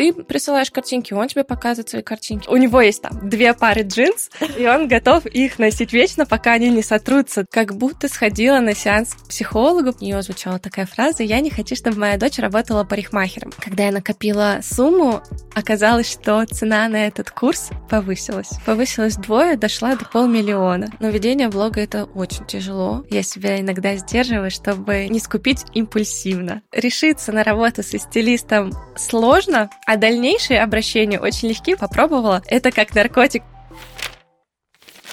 ты присылаешь картинки, он тебе показывает свои картинки. У него есть там две пары джинс, и он готов их носить вечно, пока они не сотрутся. Как будто сходила на сеанс к психологу. У нее звучала такая фраза «Я не хочу, чтобы моя дочь работала парикмахером». Когда я накопила сумму, оказалось, что цена на этот курс повысилась. Повысилась вдвое, дошла до полмиллиона. Но ведение блога — это очень тяжело. Я себя иногда сдерживаю, чтобы не скупить импульсивно. Решиться на работу со стилистом сложно, а дальнейшие обращения очень легки. Попробовала. Это как наркотик.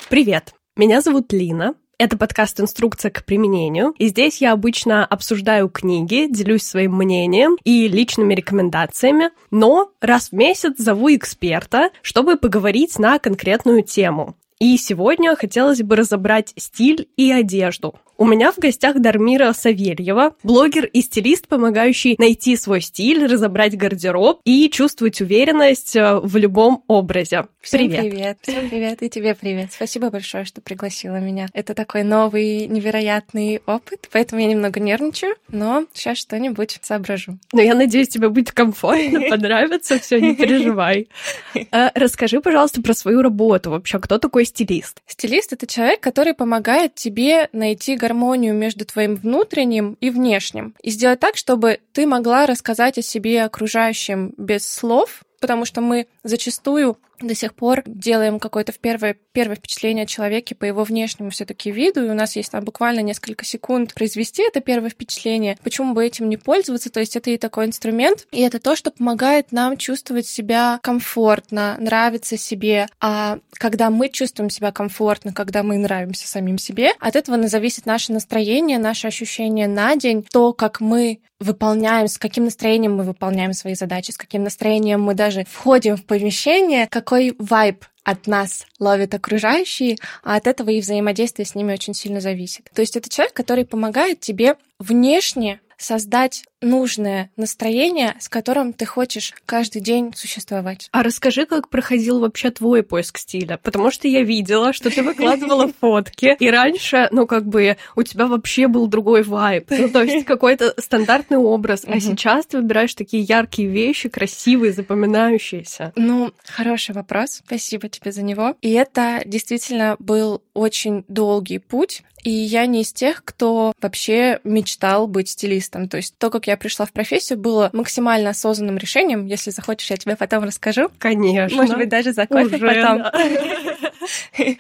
Привет! Меня зовут Лина. Это подкаст «Инструкция к применению», и здесь я обычно обсуждаю книги, делюсь своим мнением и личными рекомендациями, но раз в месяц зову эксперта, чтобы поговорить на конкретную тему. И сегодня хотелось бы разобрать стиль и одежду. У меня в гостях Дармира Савельева, блогер и стилист, помогающий найти свой стиль, разобрать гардероб и чувствовать уверенность э, в любом образе. Всем привет. привет. Всем привет. И тебе привет. Спасибо большое, что пригласила меня. Это такой новый, невероятный опыт, поэтому я немного нервничаю, но сейчас что-нибудь соображу. Но я надеюсь, тебе будет комфортно, понравится, все, не переживай. Э, расскажи, пожалуйста, про свою работу. Вообще, кто такой стилист? Стилист — это человек, который помогает тебе найти гармонию между твоим внутренним и внешним. И сделать так, чтобы ты могла рассказать о себе окружающим без слов, потому что мы зачастую до сих пор делаем какое-то первое, первое впечатление о человеке по его внешнему все таки виду, и у нас есть там буквально несколько секунд произвести это первое впечатление. Почему бы этим не пользоваться? То есть это и такой инструмент, и это то, что помогает нам чувствовать себя комфортно, нравиться себе. А когда мы чувствуем себя комфортно, когда мы нравимся самим себе, от этого зависит наше настроение, наше ощущение на день, то, как мы выполняем, с каким настроением мы выполняем свои задачи, с каким настроением мы даже входим в помещение, какой вайб от нас ловят окружающие, а от этого и взаимодействие с ними очень сильно зависит. То есть это человек, который помогает тебе внешне создать нужное настроение, с которым ты хочешь каждый день существовать. А расскажи, как проходил вообще твой поиск стиля, потому что я видела, что ты выкладывала фотки, и раньше, ну, как бы, у тебя вообще был другой вайб, ну, то есть какой-то стандартный образ, а сейчас ты выбираешь такие яркие вещи, красивые, запоминающиеся. Ну, хороший вопрос, спасибо тебе за него. И это действительно был очень долгий путь, и я не из тех, кто вообще мечтал быть стилистом. То есть то, как я пришла в профессию, было максимально осознанным решением. Если захочешь, я тебе потом расскажу. Конечно. Может быть, даже за кофе Уже, потом. Да.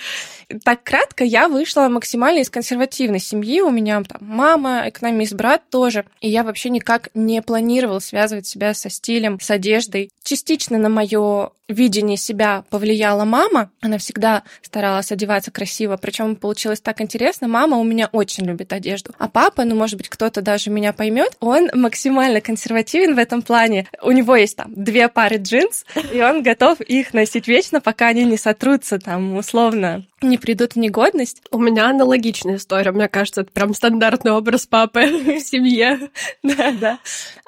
Так кратко, я вышла максимально из консервативной семьи. У меня там мама, экономист, брат тоже. И я вообще никак не планировала связывать себя со стилем, с одеждой. Частично на мое видение себя повлияла мама. Она всегда старалась одеваться красиво. Причем получилось так интересно. Мама у меня очень любит одежду. А папа, ну, может быть, кто-то даже меня поймет, он максимально консервативен в этом плане. У него есть там две пары джинс, и он готов их носить вечно, пока они не сотрутся там условно не придут в негодность. У меня аналогичная история. Мне кажется, это прям стандартный образ папы в семье. Да, да.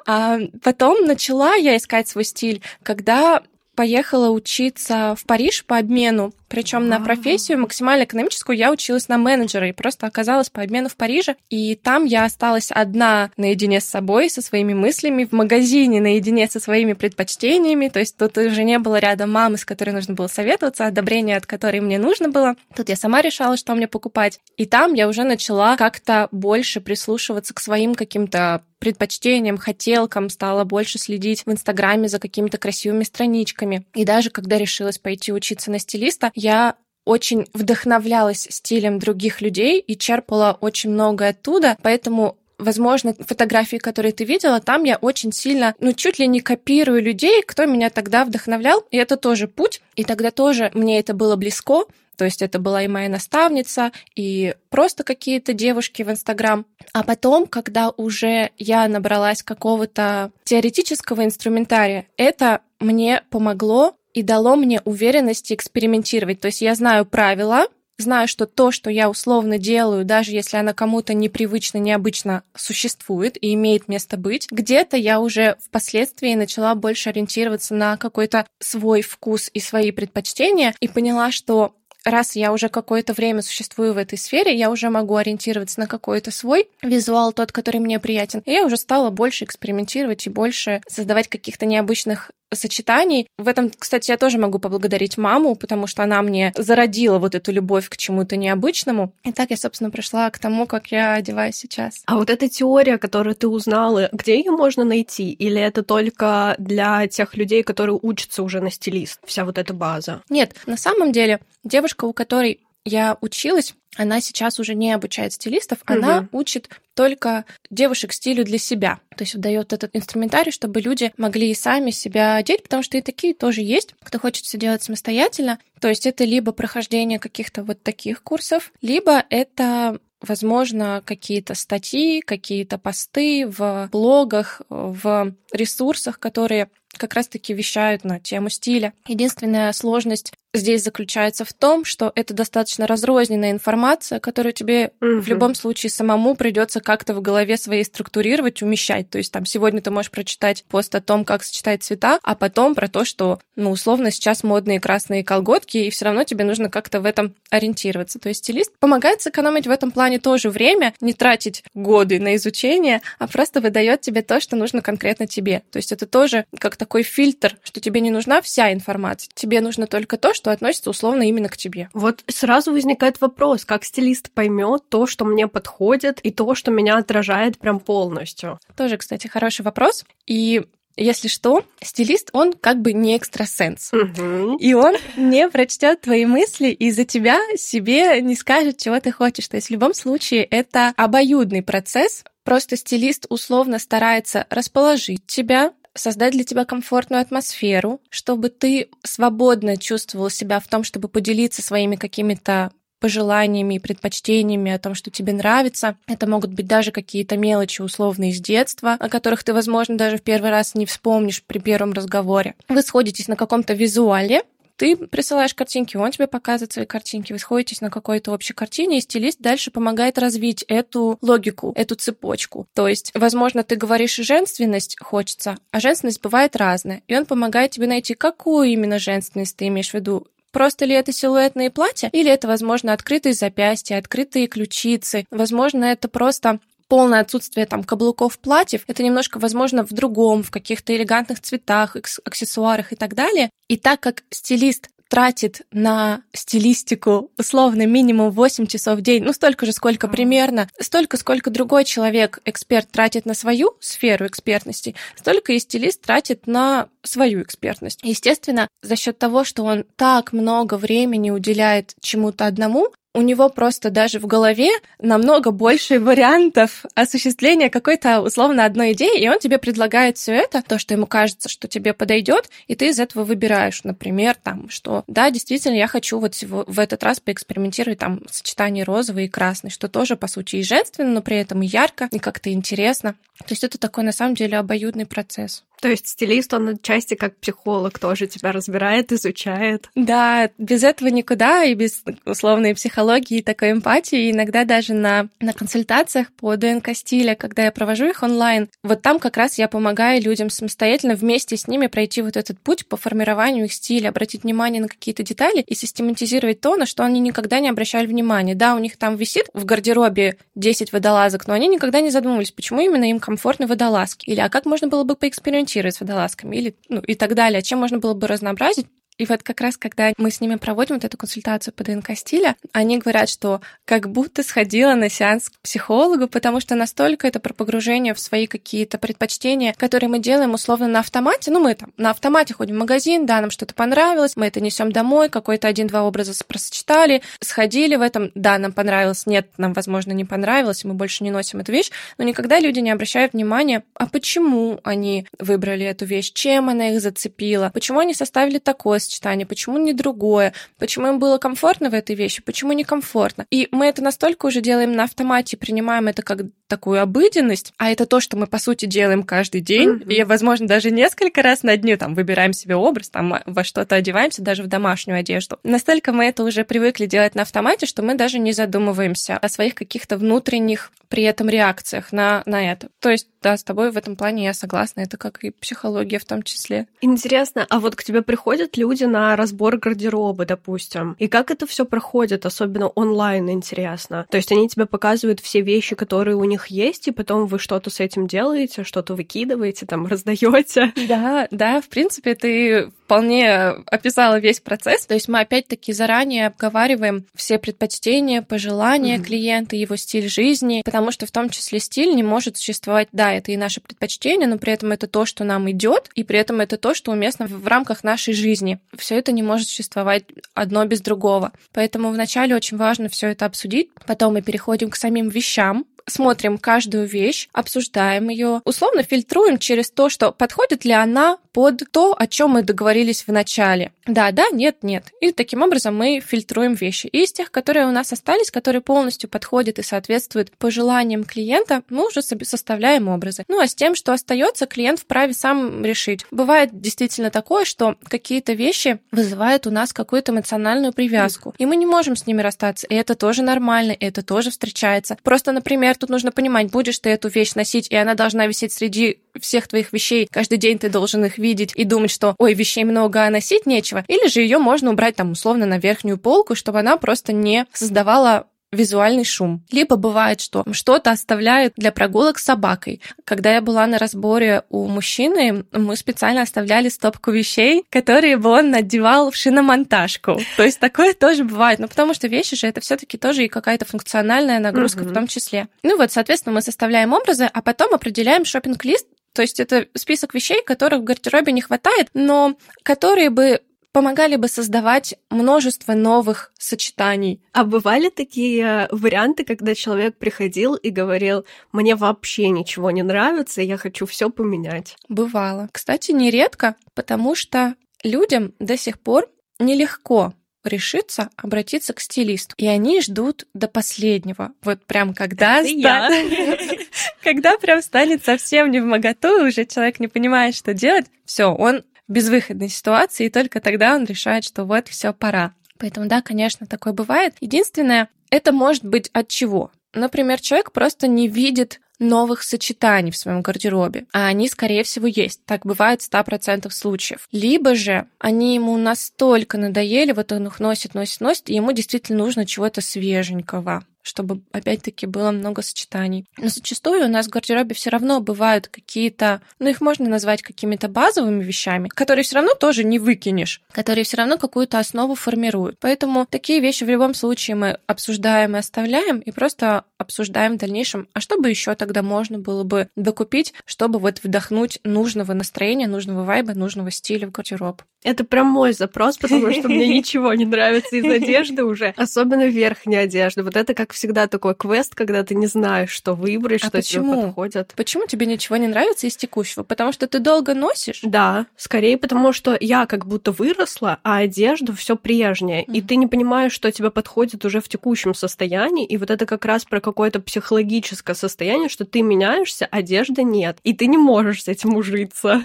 А потом начала я искать свой стиль, когда поехала учиться в Париж по обмену. Причем на профессию максимально экономическую я училась на менеджера и просто оказалась по обмену в Париже. И там я осталась одна наедине с собой, со своими мыслями, в магазине наедине со своими предпочтениями. То есть тут уже не было рядом мамы, с которой нужно было советоваться, одобрение от которой мне нужно было. Тут я сама решала, что мне покупать. И там я уже начала как-то больше прислушиваться к своим каким-то предпочтениям, хотелкам, стала больше следить в Инстаграме за какими-то красивыми страничками. И даже когда решилась пойти учиться на стилиста, я очень вдохновлялась стилем других людей и черпала очень многое оттуда, поэтому возможно, фотографии, которые ты видела, там я очень сильно, ну, чуть ли не копирую людей, кто меня тогда вдохновлял, и это тоже путь, и тогда тоже мне это было близко, то есть это была и моя наставница, и просто какие-то девушки в Инстаграм. А потом, когда уже я набралась какого-то теоретического инструментария, это мне помогло и дало мне уверенности экспериментировать. То есть я знаю правила, знаю, что то, что я условно делаю, даже если она кому-то непривычно, необычно существует и имеет место быть, где-то я уже впоследствии начала больше ориентироваться на какой-то свой вкус и свои предпочтения и поняла, что раз я уже какое-то время существую в этой сфере, я уже могу ориентироваться на какой-то свой визуал, тот, который мне приятен. И я уже стала больше экспериментировать и больше создавать каких-то необычных сочетаний. В этом, кстати, я тоже могу поблагодарить маму, потому что она мне зародила вот эту любовь к чему-то необычному. И так я, собственно, пришла к тому, как я одеваюсь сейчас. А вот эта теория, которую ты узнала, где ее можно найти? Или это только для тех людей, которые учатся уже на стилист, вся вот эта база? Нет, на самом деле девушка, у которой я училась, она сейчас уже не обучает стилистов, угу. она учит только девушек стилю для себя. То есть дает этот инструментарий, чтобы люди могли и сами себя одеть, потому что и такие тоже есть, кто хочет все делать самостоятельно. То есть это либо прохождение каких-то вот таких курсов, либо это возможно, какие-то статьи, какие-то посты в блогах, в ресурсах, которые как раз-таки вещают на тему стиля. Единственная сложность здесь заключается в том, что это достаточно разрозненная информация, которую тебе угу. в любом случае самому придется как-то в голове своей структурировать, умещать. То есть там сегодня ты можешь прочитать пост о том, как сочетать цвета, а потом про то, что, ну, условно, сейчас модные красные колготки, и все равно тебе нужно как-то в этом ориентироваться. То есть стилист помогает сэкономить в этом плане тоже время, не тратить годы на изучение, а просто выдает тебе то, что нужно конкретно тебе. То есть это тоже как такой фильтр, что тебе не нужна вся информация, тебе нужно только то, что относится условно именно к тебе. Вот сразу возникает вопрос, как стилист поймет то, что мне подходит, и то, что меня отражает прям полностью? Тоже, кстати, хороший вопрос. И если что, стилист, он как бы не экстрасенс. Угу. И он не прочтет твои мысли и за тебя себе не скажет, чего ты хочешь. То есть в любом случае это обоюдный процесс. Просто стилист условно старается расположить тебя, создать для тебя комфортную атмосферу, чтобы ты свободно чувствовал себя в том, чтобы поделиться своими какими-то пожеланиями и предпочтениями о том, что тебе нравится. Это могут быть даже какие-то мелочи условные из детства, о которых ты, возможно, даже в первый раз не вспомнишь при первом разговоре. Вы сходитесь на каком-то визуале, ты присылаешь картинки, он тебе показывает свои картинки, вы сходитесь на какой-то общей картине, и стилист дальше помогает развить эту логику, эту цепочку. То есть, возможно, ты говоришь женственность хочется, а женственность бывает разная, и он помогает тебе найти, какую именно женственность ты имеешь в виду. Просто ли это силуэтные платья, или это, возможно, открытые запястья, открытые ключицы, возможно, это просто полное отсутствие там каблуков платьев, это немножко, возможно, в другом, в каких-то элегантных цветах, аксессуарах и так далее. И так как стилист тратит на стилистику условно минимум 8 часов в день, ну столько же, сколько примерно, столько, сколько другой человек, эксперт, тратит на свою сферу экспертности, столько и стилист тратит на свою экспертность. Естественно, за счет того, что он так много времени уделяет чему-то одному, у него просто даже в голове намного больше вариантов осуществления какой-то условно одной идеи, и он тебе предлагает все это, то, что ему кажется, что тебе подойдет, и ты из этого выбираешь, например, там, что да, действительно, я хочу вот в этот раз поэкспериментировать там сочетание розовый и красный, что тоже, по сути, и женственно, но при этом и ярко, и как-то интересно. То есть это такой, на самом деле, обоюдный процесс. То есть стилист, он отчасти как психолог тоже тебя разбирает, изучает. Да, без этого никуда, и без условной психологии и такой эмпатии. И иногда даже на, на консультациях по ДНК стиля, когда я провожу их онлайн, вот там как раз я помогаю людям самостоятельно вместе с ними пройти вот этот путь по формированию их стиля, обратить внимание на какие-то детали и систематизировать то, на что они никогда не обращали внимания. Да, у них там висит в гардеробе 10 водолазок, но они никогда не задумывались, почему именно им комфортны водолазки. Или а как можно было бы поэкспериментировать экспериментировать с водолазками или, ну, и так далее. Чем можно было бы разнообразить и вот как раз, когда мы с ними проводим вот эту консультацию по ДНК стиля, они говорят, что как будто сходила на сеанс к психологу, потому что настолько это про погружение в свои какие-то предпочтения, которые мы делаем условно на автомате. Ну, мы там на автомате ходим в магазин, да, нам что-то понравилось, мы это несем домой, какой-то один-два образа просочетали, сходили в этом, да, нам понравилось, нет, нам, возможно, не понравилось, и мы больше не носим эту вещь, но никогда люди не обращают внимания, а почему они выбрали эту вещь, чем она их зацепила, почему они составили такое сочетание, почему не другое, почему им было комфортно в этой вещи, почему некомфортно. И мы это настолько уже делаем на автомате, принимаем это как такую обыденность, а это то, что мы, по сути, делаем каждый день, mm-hmm. и, возможно, даже несколько раз на дню, там, выбираем себе образ, там, во что-то одеваемся, даже в домашнюю одежду. Настолько мы это уже привыкли делать на автомате, что мы даже не задумываемся о своих каких-то внутренних при этом реакциях на, на это. То есть, да, с тобой в этом плане я согласна, это как и психология в том числе. Интересно, а вот к тебе приходят люди, люди на разбор гардероба, допустим. И как это все проходит, особенно онлайн, интересно. То есть они тебе показывают все вещи, которые у них есть, и потом вы что-то с этим делаете, что-то выкидываете, там, раздаете. Да, да, в принципе, ты вполне описала весь процесс. То есть мы опять-таки заранее обговариваем все предпочтения, пожелания mm-hmm. клиента, его стиль жизни, потому что в том числе стиль не может существовать, да, это и наше предпочтение, но при этом это то, что нам идет, и при этом это то, что уместно в рамках нашей жизни. Все это не может существовать одно без другого. Поэтому вначале очень важно все это обсудить, потом мы переходим к самим вещам, смотрим каждую вещь, обсуждаем ее, условно фильтруем через то, что подходит ли она под то, о чем мы договорились в начале. Да, да, нет, нет. И таким образом мы фильтруем вещи. И из тех, которые у нас остались, которые полностью подходят и соответствуют пожеланиям клиента, мы уже составляем образы. Ну а с тем, что остается, клиент вправе сам решить. Бывает действительно такое, что какие-то вещи вызывают у нас какую-то эмоциональную привязку, и мы не можем с ними расстаться. И это тоже нормально, и это тоже встречается. Просто, например, тут нужно понимать, будешь ты эту вещь носить, и она должна висеть среди всех твоих вещей, каждый день ты должен их видеть и думать, что ой, вещей много, а носить нечего. Или же ее можно убрать там условно на верхнюю полку, чтобы она просто не создавала визуальный шум. Либо бывает, что что-то оставляют для прогулок с собакой. Когда я была на разборе у мужчины, мы специально оставляли стопку вещей, которые бы он надевал в шиномонтажку. То есть такое тоже бывает. Ну, потому что вещи же это все таки тоже и какая-то функциональная нагрузка в том числе. Ну вот, соответственно, мы составляем образы, а потом определяем шопинг лист то есть это список вещей, которых в гардеробе не хватает, но которые бы помогали бы создавать множество новых сочетаний. А бывали такие варианты, когда человек приходил и говорил, мне вообще ничего не нравится, я хочу все поменять? Бывало. Кстати, нередко, потому что людям до сих пор нелегко решиться обратиться к стилисту. И они ждут до последнего. Вот прям когда... ста... когда прям станет совсем не в моготу, уже человек не понимает, что делать, все, он безвыходной ситуации, и только тогда он решает, что вот все пора. Поэтому да, конечно, такое бывает. Единственное, это может быть от чего? Например, человек просто не видит новых сочетаний в своем гардеробе, а они, скорее всего, есть. Так бывает в 100% случаев. Либо же они ему настолько надоели, вот он их носит, носит, носит, и ему действительно нужно чего-то свеженького чтобы опять-таки было много сочетаний. Но зачастую у нас в гардеробе все равно бывают какие-то, ну их можно назвать какими-то базовыми вещами, которые все равно тоже не выкинешь, которые все равно какую-то основу формируют. Поэтому такие вещи в любом случае мы обсуждаем и оставляем, и просто обсуждаем в дальнейшем, а что бы еще тогда можно было бы докупить, чтобы вот вдохнуть нужного настроения, нужного вайба, нужного стиля в гардероб. Это прям мой запрос, потому что мне ничего не нравится из одежды уже, особенно верхняя одежда. Вот это, как всегда, такой квест, когда ты не знаешь, что выбрать, а что почему? тебе подходит. Почему тебе ничего не нравится из текущего? Потому что ты долго носишь? Да, скорее потому, что я как будто выросла, а одежда все прежняя, mm-hmm. и ты не понимаешь, что тебе подходит уже в текущем состоянии, и вот это как раз про какое-то психологическое состояние, что ты меняешься, одежды нет, и ты не можешь с этим ужиться.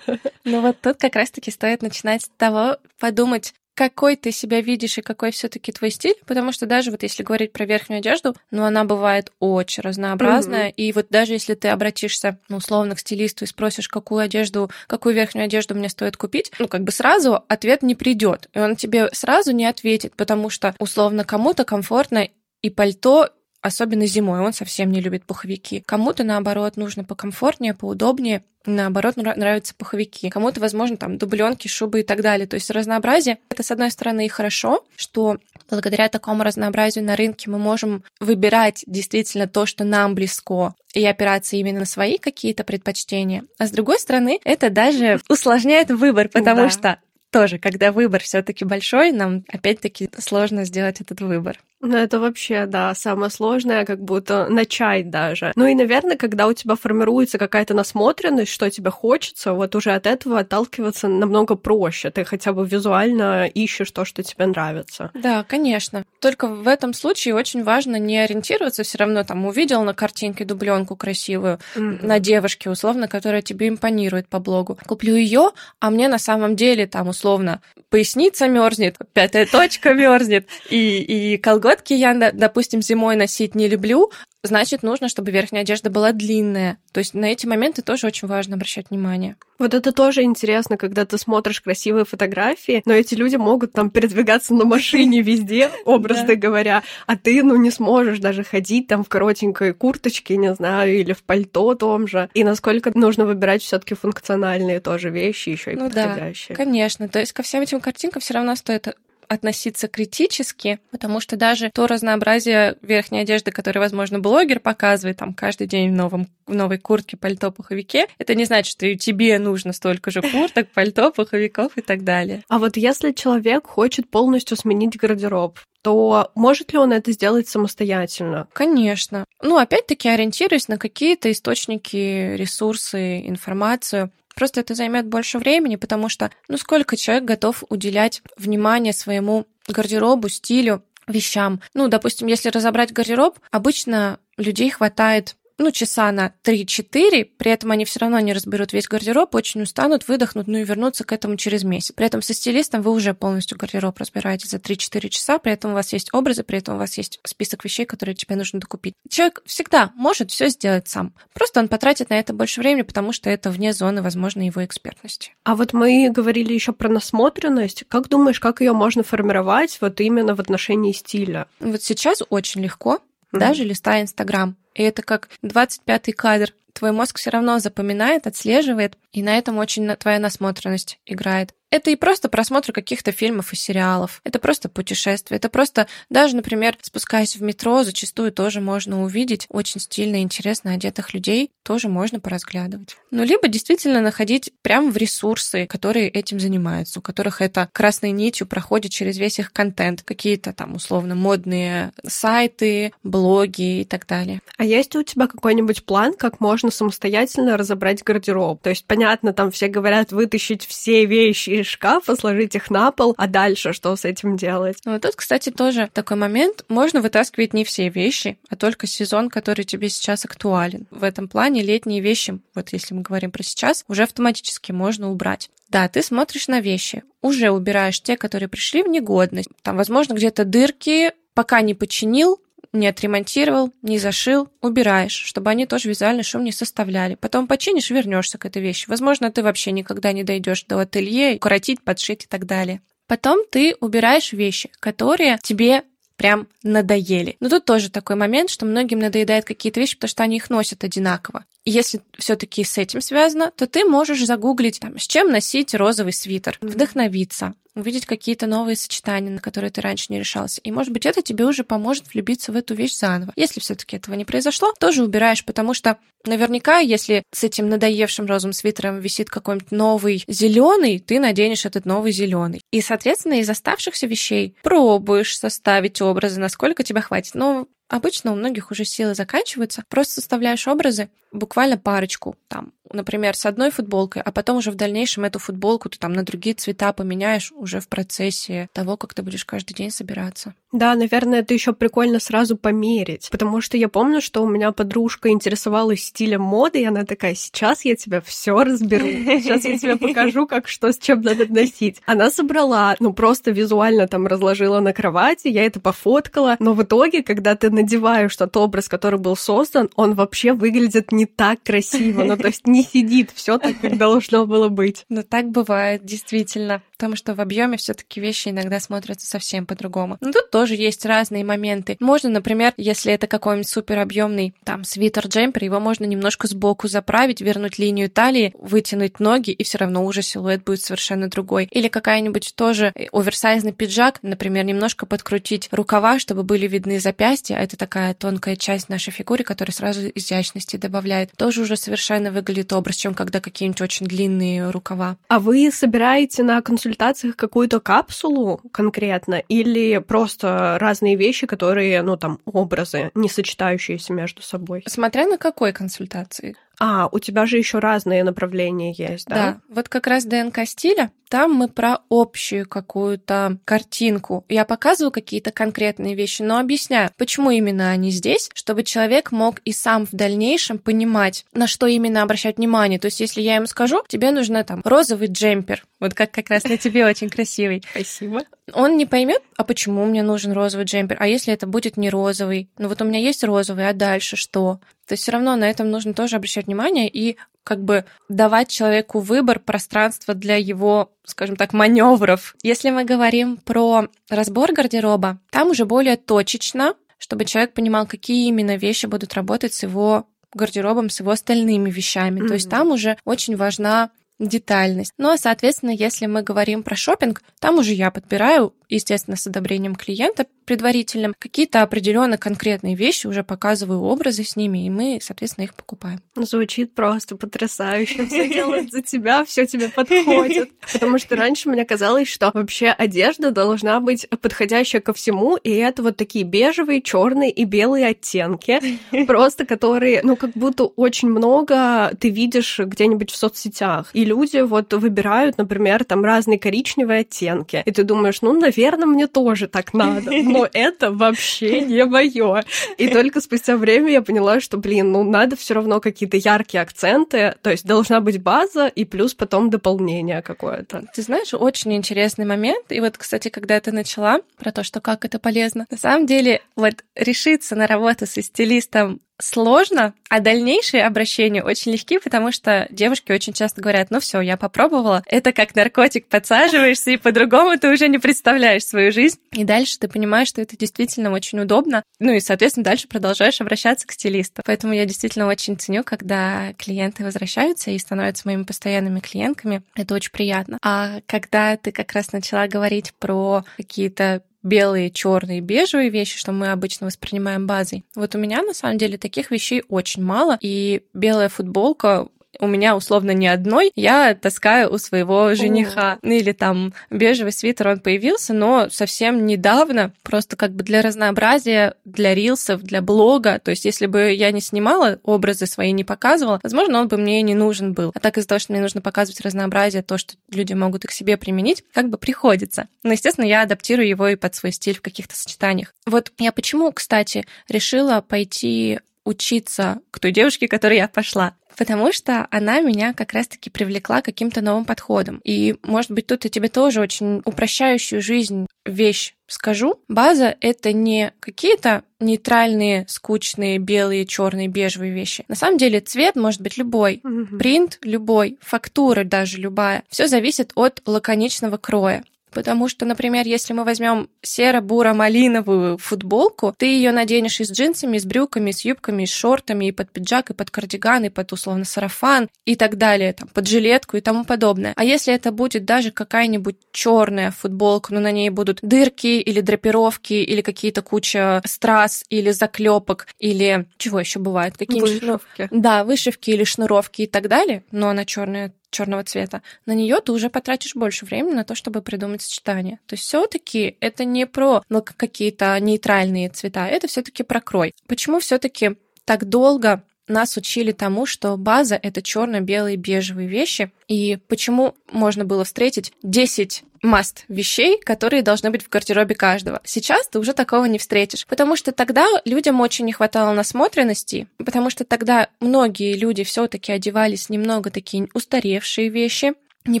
Ну вот тут как раз-таки стоит начинать с того, подумать, какой ты себя видишь и какой все-таки твой стиль, потому что даже вот если говорить про верхнюю одежду, ну она бывает очень разнообразная, mm-hmm. и вот даже если ты обратишься, ну, условно, к стилисту и спросишь, какую одежду, какую верхнюю одежду мне стоит купить, ну, как бы сразу ответ не придет, и он тебе сразу не ответит, потому что, условно, кому-то комфортно и пальто, особенно зимой, он совсем не любит пуховики. Кому-то, наоборот, нужно покомфортнее, поудобнее, наоборот, нравятся пуховики. Кому-то, возможно, там дубленки, шубы и так далее. То есть разнообразие. Это, с одной стороны, и хорошо, что благодаря такому разнообразию на рынке мы можем выбирать действительно то, что нам близко, и опираться именно на свои какие-то предпочтения. А с другой стороны, это даже усложняет выбор, потому да. что тоже, когда выбор все-таки большой, нам опять-таки сложно сделать этот выбор. Ну, это вообще, да, самое сложное, как будто начать даже. Ну и, наверное, когда у тебя формируется какая-то насмотренность, что тебе хочется, вот уже от этого отталкиваться намного проще. Ты хотя бы визуально ищешь то, что тебе нравится. Да, конечно. Только в этом случае очень важно не ориентироваться все равно, там, увидел на картинке дубленку красивую mm-hmm. на девушке, условно, которая тебе импонирует по блогу. Куплю ее, а мне на самом деле там условно поясница мерзнет, пятая точка мерзнет, и, и колготки колготки я, допустим, зимой носить не люблю, значит, нужно, чтобы верхняя одежда была длинная. То есть на эти моменты тоже очень важно обращать внимание. Вот это тоже интересно, когда ты смотришь красивые фотографии, но эти люди могут там передвигаться на машине везде, образно говоря, а ты, ну, не сможешь даже ходить там в коротенькой курточке, не знаю, или в пальто том же. И насколько нужно выбирать все таки функциональные тоже вещи, еще и ну, подходящие. Конечно. То есть ко всем этим картинкам все равно стоит относиться критически, потому что даже то разнообразие верхней одежды, которое, возможно, блогер показывает там каждый день в, новом, в новой куртке, пальто, пуховике, это не значит, что и тебе нужно столько же курток, пальто, пуховиков и так далее. А вот если человек хочет полностью сменить гардероб, то может ли он это сделать самостоятельно? Конечно. Ну, опять-таки, ориентируясь на какие-то источники, ресурсы, информацию. Просто это займет больше времени, потому что, ну, сколько человек готов уделять внимание своему гардеробу, стилю, вещам. Ну, допустим, если разобрать гардероб, обычно людей хватает ну, часа на 3-4, при этом они все равно не разберут весь гардероб, очень устанут, выдохнут, ну и вернутся к этому через месяц. При этом со стилистом вы уже полностью гардероб разбираете за 3-4 часа, при этом у вас есть образы, при этом у вас есть список вещей, которые тебе нужно докупить. Человек всегда может все сделать сам. Просто он потратит на это больше времени, потому что это вне зоны, возможно, его экспертности. А вот мы говорили еще про насмотренность. Как думаешь, как ее можно формировать вот именно в отношении стиля? Вот сейчас очень легко, даже листая Инстаграм. И это как 25-й кадр. Твой мозг все равно запоминает, отслеживает, и на этом очень твоя насмотренность играет. Это и просто просмотр каких-то фильмов и сериалов. Это просто путешествие. Это просто, даже, например, спускаясь в метро, зачастую тоже можно увидеть очень стильно и интересно одетых людей. Тоже можно поразглядывать. Ну, либо действительно находить прямо в ресурсы, которые этим занимаются, у которых это красной нитью проходит через весь их контент. Какие-то там условно модные сайты, блоги и так далее. А есть у тебя какой-нибудь план, как можно самостоятельно разобрать гардероб? То есть, понятно, там все говорят вытащить все вещи из шкафа, сложить их на пол, а дальше что с этим делать? Ну, тут, кстати, тоже такой момент. Можно вытаскивать не все вещи, а только сезон, который тебе сейчас актуален. В этом плане летние вещи, вот если мы говорим про сейчас, уже автоматически можно убрать. Да, ты смотришь на вещи, уже убираешь те, которые пришли в негодность. Там, возможно, где-то дырки, пока не починил, не отремонтировал, не зашил, убираешь, чтобы они тоже визуальный шум не составляли. Потом починишь вернешься к этой вещи. Возможно, ты вообще никогда не дойдешь до ателье, укоротить, подшить и так далее. Потом ты убираешь вещи, которые тебе прям надоели. Но тут тоже такой момент, что многим надоедает какие-то вещи, потому что они их носят одинаково. Если все-таки с этим связано, то ты можешь загуглить, там, с чем носить розовый свитер, вдохновиться, увидеть какие-то новые сочетания, на которые ты раньше не решался. И, может быть, это тебе уже поможет влюбиться в эту вещь заново. Если все-таки этого не произошло, тоже убираешь, потому что наверняка, если с этим надоевшим розовым свитером висит какой-нибудь новый зеленый, ты наденешь этот новый зеленый. И, соответственно, из оставшихся вещей пробуешь составить образы, насколько тебя хватит. Но Обычно у многих уже силы заканчиваются. Просто составляешь образы, буквально парочку, там, например, с одной футболкой, а потом уже в дальнейшем эту футболку ты там на другие цвета поменяешь уже в процессе того, как ты будешь каждый день собираться. Да, наверное, это еще прикольно сразу померить, потому что я помню, что у меня подружка интересовалась стилем моды, и она такая, сейчас я тебя все разберу, сейчас я тебе покажу, как что с чем надо носить. Она собрала, ну просто визуально там разложила на кровати, я это пофоткала, но в итоге, когда ты надеваешь тот образ, который был создан, он вообще выглядит не так красиво, ну то есть не сидит все так, как должно было быть. Ну так бывает, действительно потому что в объеме все-таки вещи иногда смотрятся совсем по-другому. Но тут тоже есть разные моменты. Можно, например, если это какой-нибудь супер объемный там свитер джемпер, его можно немножко сбоку заправить, вернуть линию талии, вытянуть ноги, и все равно уже силуэт будет совершенно другой. Или какая-нибудь тоже оверсайзный пиджак, например, немножко подкрутить рукава, чтобы были видны запястья. Это такая тонкая часть нашей фигуры, которая сразу изящности добавляет. Тоже уже совершенно выглядит образ, чем когда какие-нибудь очень длинные рукава. А вы собираете на консультацию консультациях какую-то капсулу конкретно или просто разные вещи, которые, ну, там, образы, не сочетающиеся между собой? Смотря на какой консультации. А, у тебя же еще разные направления есть, да? Да, вот как раз ДНК стиля, там мы про общую какую-то картинку. Я показываю какие-то конкретные вещи, но объясняю, почему именно они здесь, чтобы человек мог и сам в дальнейшем понимать, на что именно обращать внимание. То есть, если я ему скажу, тебе нужно там розовый джемпер, вот как как раз на тебе очень красивый. Спасибо. Он не поймет, а почему мне нужен розовый джемпер, а если это будет не розовый, ну вот у меня есть розовый, а дальше что? То есть все равно на этом нужно тоже обращать внимание и как бы давать человеку выбор пространства для его, скажем так, маневров. Если мы говорим про разбор гардероба, там уже более точечно, чтобы человек понимал, какие именно вещи будут работать с его гардеробом, с его остальными вещами. Mm-hmm. То есть там уже очень важна детальность. Ну а, соответственно, если мы говорим про шопинг, там уже я подбираю, естественно, с одобрением клиента предварительным, какие-то определенно конкретные вещи, уже показываю образы с ними, и мы, соответственно, их покупаем. Звучит просто потрясающе. Все делают за тебя, все тебе подходит. Потому что раньше мне казалось, что вообще одежда должна быть подходящая ко всему, и это вот такие бежевые, черные и белые оттенки, просто которые, ну, как будто очень много ты видишь где-нибудь в соцсетях. И люди вот выбирают, например, там разные коричневые оттенки. И ты думаешь, ну, наверное, мне тоже так надо. Но это вообще не мое. И только спустя время я поняла, что, блин, ну, надо все равно какие-то яркие акценты. То есть должна быть база и плюс потом дополнение какое-то. Ты знаешь, очень интересный момент. И вот, кстати, когда ты начала про то, что как это полезно, на самом деле, вот решиться на работу со стилистом сложно, а дальнейшие обращения очень легки, потому что девушки очень часто говорят, ну все, я попробовала, это как наркотик, подсаживаешься, и по-другому ты уже не представляешь свою жизнь. И дальше ты понимаешь, что это действительно очень удобно, ну и, соответственно, дальше продолжаешь обращаться к стилисту. Поэтому я действительно очень ценю, когда клиенты возвращаются и становятся моими постоянными клиентками. Это очень приятно. А когда ты как раз начала говорить про какие-то белые, черные, бежевые вещи, что мы обычно воспринимаем базой. Вот у меня на самом деле таких вещей очень мало, и белая футболка у меня условно не одной, я таскаю у своего жениха. Ну или там бежевый свитер, он появился, но совсем недавно, просто как бы для разнообразия, для рилсов, для блога. То есть если бы я не снимала образы свои, не показывала, возможно, он бы мне не нужен был. А так из-за того, что мне нужно показывать разнообразие, то, что люди могут их себе применить, как бы приходится. Но, естественно, я адаптирую его и под свой стиль в каких-то сочетаниях. Вот я почему, кстати, решила пойти учиться к той девушке, к которой я пошла потому что она меня как раз-таки привлекла каким-то новым подходом. И, может быть, тут я тебе тоже очень упрощающую жизнь вещь скажу. База — это не какие-то нейтральные, скучные, белые, черные, бежевые вещи. На самом деле цвет может быть любой, mm-hmm. принт любой, фактура даже любая. Все зависит от лаконичного кроя. Потому что, например, если мы возьмем серо-буро-малиновую футболку, ты ее наденешь и с джинсами, и с брюками, и с юбками, и с шортами, и под пиджак, и под кардиган, и под условно сарафан, и так далее, там, под жилетку и тому подобное. А если это будет даже какая-нибудь черная футболка, но на ней будут дырки или драпировки, или какие-то куча страз, или заклепок, или чего еще бывает? Какие вышивки. Да, вышивки или шнуровки и так далее, но она черная черного цвета, на нее ты уже потратишь больше времени на то, чтобы придумать сочетание. То есть все-таки это не про какие-то нейтральные цвета, это все-таки про крой. Почему все-таки так долго нас учили тому, что база — это черно-белые бежевые вещи, и почему можно было встретить 10 маст вещей, которые должны быть в гардеробе каждого. Сейчас ты уже такого не встретишь, потому что тогда людям очень не хватало насмотренности, потому что тогда многие люди все-таки одевались немного такие устаревшие вещи, не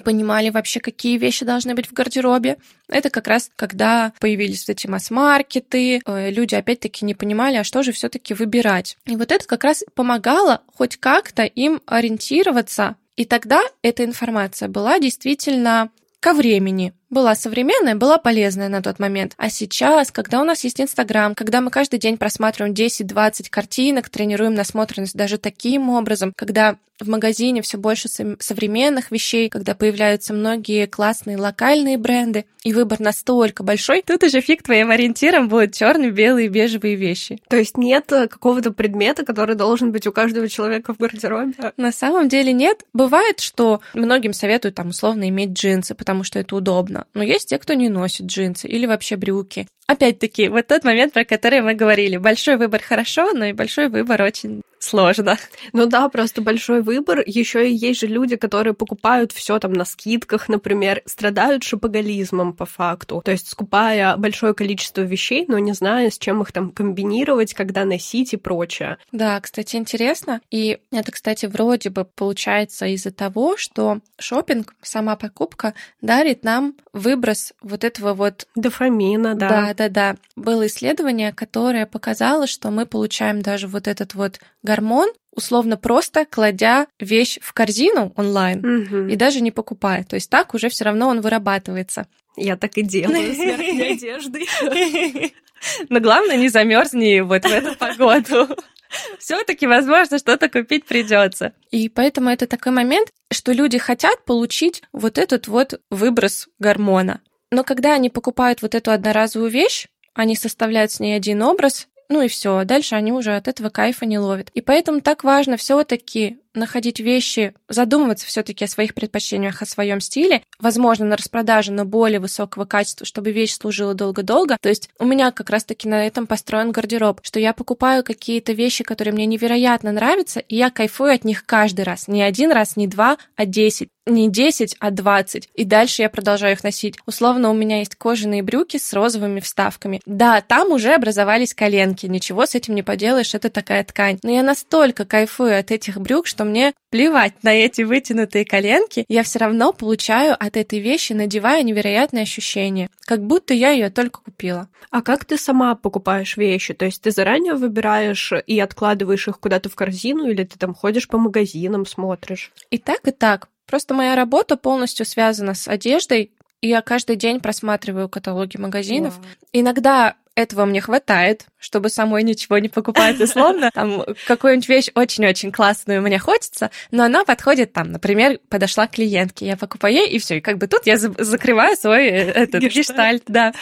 понимали вообще, какие вещи должны быть в гардеробе. Это как раз когда появились вот эти масс-маркеты, э, люди опять-таки не понимали, а что же все-таки выбирать. И вот это как раз помогало хоть как-то им ориентироваться. И тогда эта информация была действительно ко времени. Была современная, была полезная на тот момент. А сейчас, когда у нас есть Инстаграм, когда мы каждый день просматриваем 10-20 картинок, тренируем насмотренность даже таким образом, когда в магазине все больше современных вещей, когда появляются многие классные локальные бренды, и выбор настолько большой, тут уже фиг твоим ориентиром будут черные, белые, бежевые вещи. То есть нет э, какого-то предмета, который должен быть у каждого человека в гардеробе? На самом деле нет. Бывает, что многим советуют там условно иметь джинсы, потому что это удобно. Но есть те, кто не носит джинсы или вообще брюки. Опять-таки, вот тот момент, про который мы говорили. Большой выбор хорошо, но и большой выбор очень сложно. Ну да, просто большой выбор. Еще и есть же люди, которые покупают все там на скидках, например, страдают шопоголизмом по факту. То есть скупая большое количество вещей, но не зная, с чем их там комбинировать, когда носить и прочее. Да, кстати, интересно. И это, кстати, вроде бы получается из-за того, что шопинг, сама покупка дарит нам выброс вот этого вот дофамина, да. Да, да, да. Было исследование, которое показало, что мы получаем даже вот этот вот гормон, условно просто кладя вещь в корзину онлайн угу. и даже не покупая. То есть так уже все равно он вырабатывается. Я так и делаю с верхней одеждой. Но главное, не замерзни вот в эту погоду. Все-таки, возможно, что-то купить придется. И поэтому это такой момент, что люди хотят получить вот этот вот выброс гормона. Но когда они покупают вот эту одноразовую вещь, они составляют с ней один образ, ну и все, дальше они уже от этого кайфа не ловят. И поэтому так важно все-таки находить вещи, задумываться все-таки о своих предпочтениях, о своем стиле, возможно, на распродаже, но более высокого качества, чтобы вещь служила долго-долго. То есть у меня как раз-таки на этом построен гардероб, что я покупаю какие-то вещи, которые мне невероятно нравятся, и я кайфую от них каждый раз. Не один раз, не два, а десять не 10, а 20. И дальше я продолжаю их носить. Условно, у меня есть кожаные брюки с розовыми вставками. Да, там уже образовались коленки. Ничего с этим не поделаешь, это такая ткань. Но я настолько кайфую от этих брюк, что что мне плевать на эти вытянутые коленки, я все равно получаю от этой вещи, надевая невероятные ощущения, как будто я ее только купила. А как ты сама покупаешь вещи? То есть ты заранее выбираешь и откладываешь их куда-то в корзину, или ты там ходишь по магазинам, смотришь? И так, и так. Просто моя работа полностью связана с одеждой, я каждый день просматриваю каталоги магазинов. Wow. Иногда этого мне хватает, чтобы самой ничего не покупать условно. Там какую-нибудь вещь очень-очень классную мне хочется, но она подходит там, например, подошла клиентке, я покупаю ей, и все, и как бы тут я закрываю свой э, этот гештальт, да.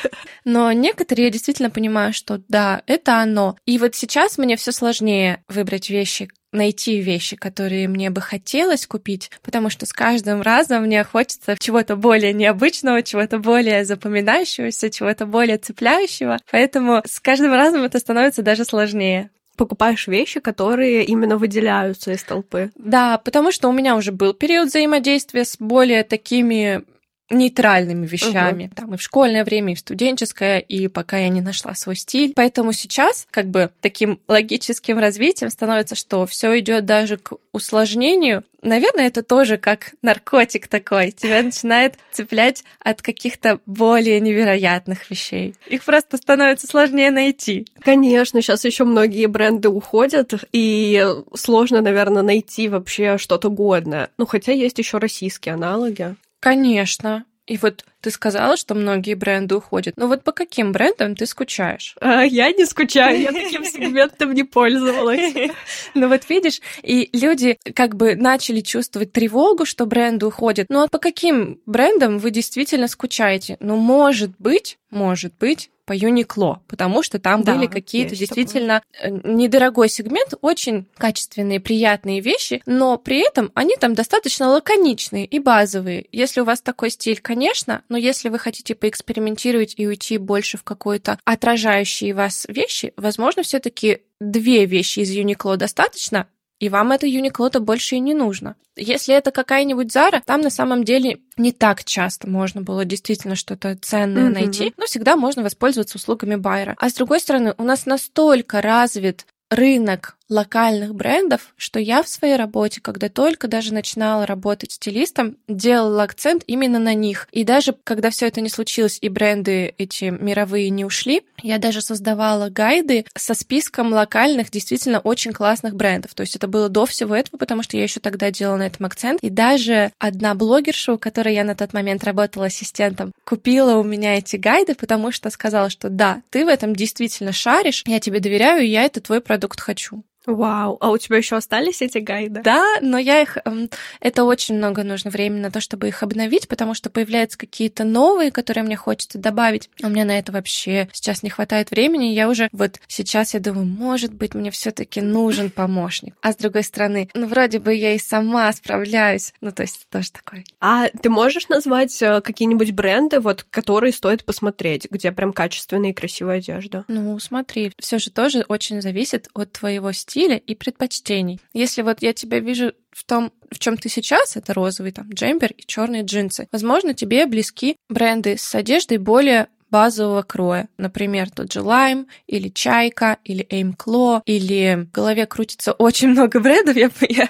Но некоторые я действительно понимаю, что да, это оно. И вот сейчас мне все сложнее выбрать вещи, найти вещи, которые мне бы хотелось купить, потому что с каждым разом мне хочется чего-то более необычного, чего-то более запоминающегося, чего-то более цепляющего. Поэтому с каждым разом это становится даже сложнее покупаешь вещи, которые именно выделяются из толпы. Да, потому что у меня уже был период взаимодействия с более такими нейтральными вещами. Угу. Там и в школьное время, и в студенческое, и пока я не нашла свой стиль. Поэтому сейчас как бы таким логическим развитием становится, что все идет даже к усложнению. Наверное, это тоже как наркотик такой. Тебя начинает цеплять от каких-то более невероятных вещей. Их просто становится сложнее найти. Конечно, сейчас еще многие бренды уходят, и сложно, наверное, найти вообще что-то годное. Ну, хотя есть еще российские аналоги. Конечно. И вот ты сказала, что многие бренды уходят. Но вот по каким брендам ты скучаешь? А, я не скучаю, я таким сегментом не пользовалась. Ну вот видишь, и люди как бы начали чувствовать тревогу, что бренды уходят. Ну а по каким брендам вы действительно скучаете? Ну, может быть, может быть, по Юникло, потому что там да, были какие-то действительно такое. Э, недорогой сегмент, очень качественные, приятные вещи, но при этом они там достаточно лаконичные и базовые. Если у вас такой стиль, конечно, но если вы хотите поэкспериментировать и уйти больше в какой-то отражающие вас вещи, возможно, все-таки две вещи из Юникло достаточно, и вам это Юникло-то больше и не нужно. Если это какая-нибудь Зара, там на самом деле не так часто можно было действительно что-то ценное mm-hmm. найти, но всегда можно воспользоваться услугами байера. А с другой стороны, у нас настолько развит рынок локальных брендов, что я в своей работе, когда только даже начинала работать стилистом, делала акцент именно на них. И даже когда все это не случилось и бренды эти мировые не ушли, я даже создавала гайды со списком локальных, действительно очень классных брендов. То есть это было до всего этого, потому что я еще тогда делала на этом акцент. И даже одна блогерша, у которой я на тот момент работала ассистентом, купила у меня эти гайды, потому что сказала, что да, ты в этом действительно шаришь, я тебе доверяю, я это твой продукт хочу. Вау, а у тебя еще остались эти гайды? Да, но я их... Эм, это очень много нужно времени на то, чтобы их обновить, потому что появляются какие-то новые, которые мне хочется добавить. А у меня на это вообще сейчас не хватает времени. Я уже вот сейчас я думаю, может быть, мне все-таки нужен помощник. А с другой стороны, ну вроде бы я и сама справляюсь. Ну то есть тоже такое. А ты можешь назвать э, какие-нибудь бренды, вот, которые стоит посмотреть, где прям качественная и красивая одежда? Ну смотри, все же тоже очень зависит от твоего стиля стиля и предпочтений. Если вот я тебя вижу в том, в чем ты сейчас, это розовый там джемпер и черные джинсы. Возможно, тебе близки бренды с одеждой более базового кроя. Например, тот же Lime, или Чайка, или Aim Claw, или в голове крутится очень много брендов, я, я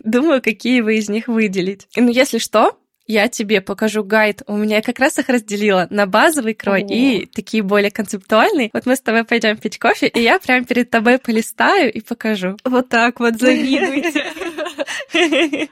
думаю, какие вы из них выделить. Ну, если что, я тебе покажу гайд. У меня как раз их разделила на базовый крой О. и такие более концептуальные. Вот мы с тобой пойдем пить кофе, и я прям перед тобой полистаю и покажу. Вот так вот завидуйте.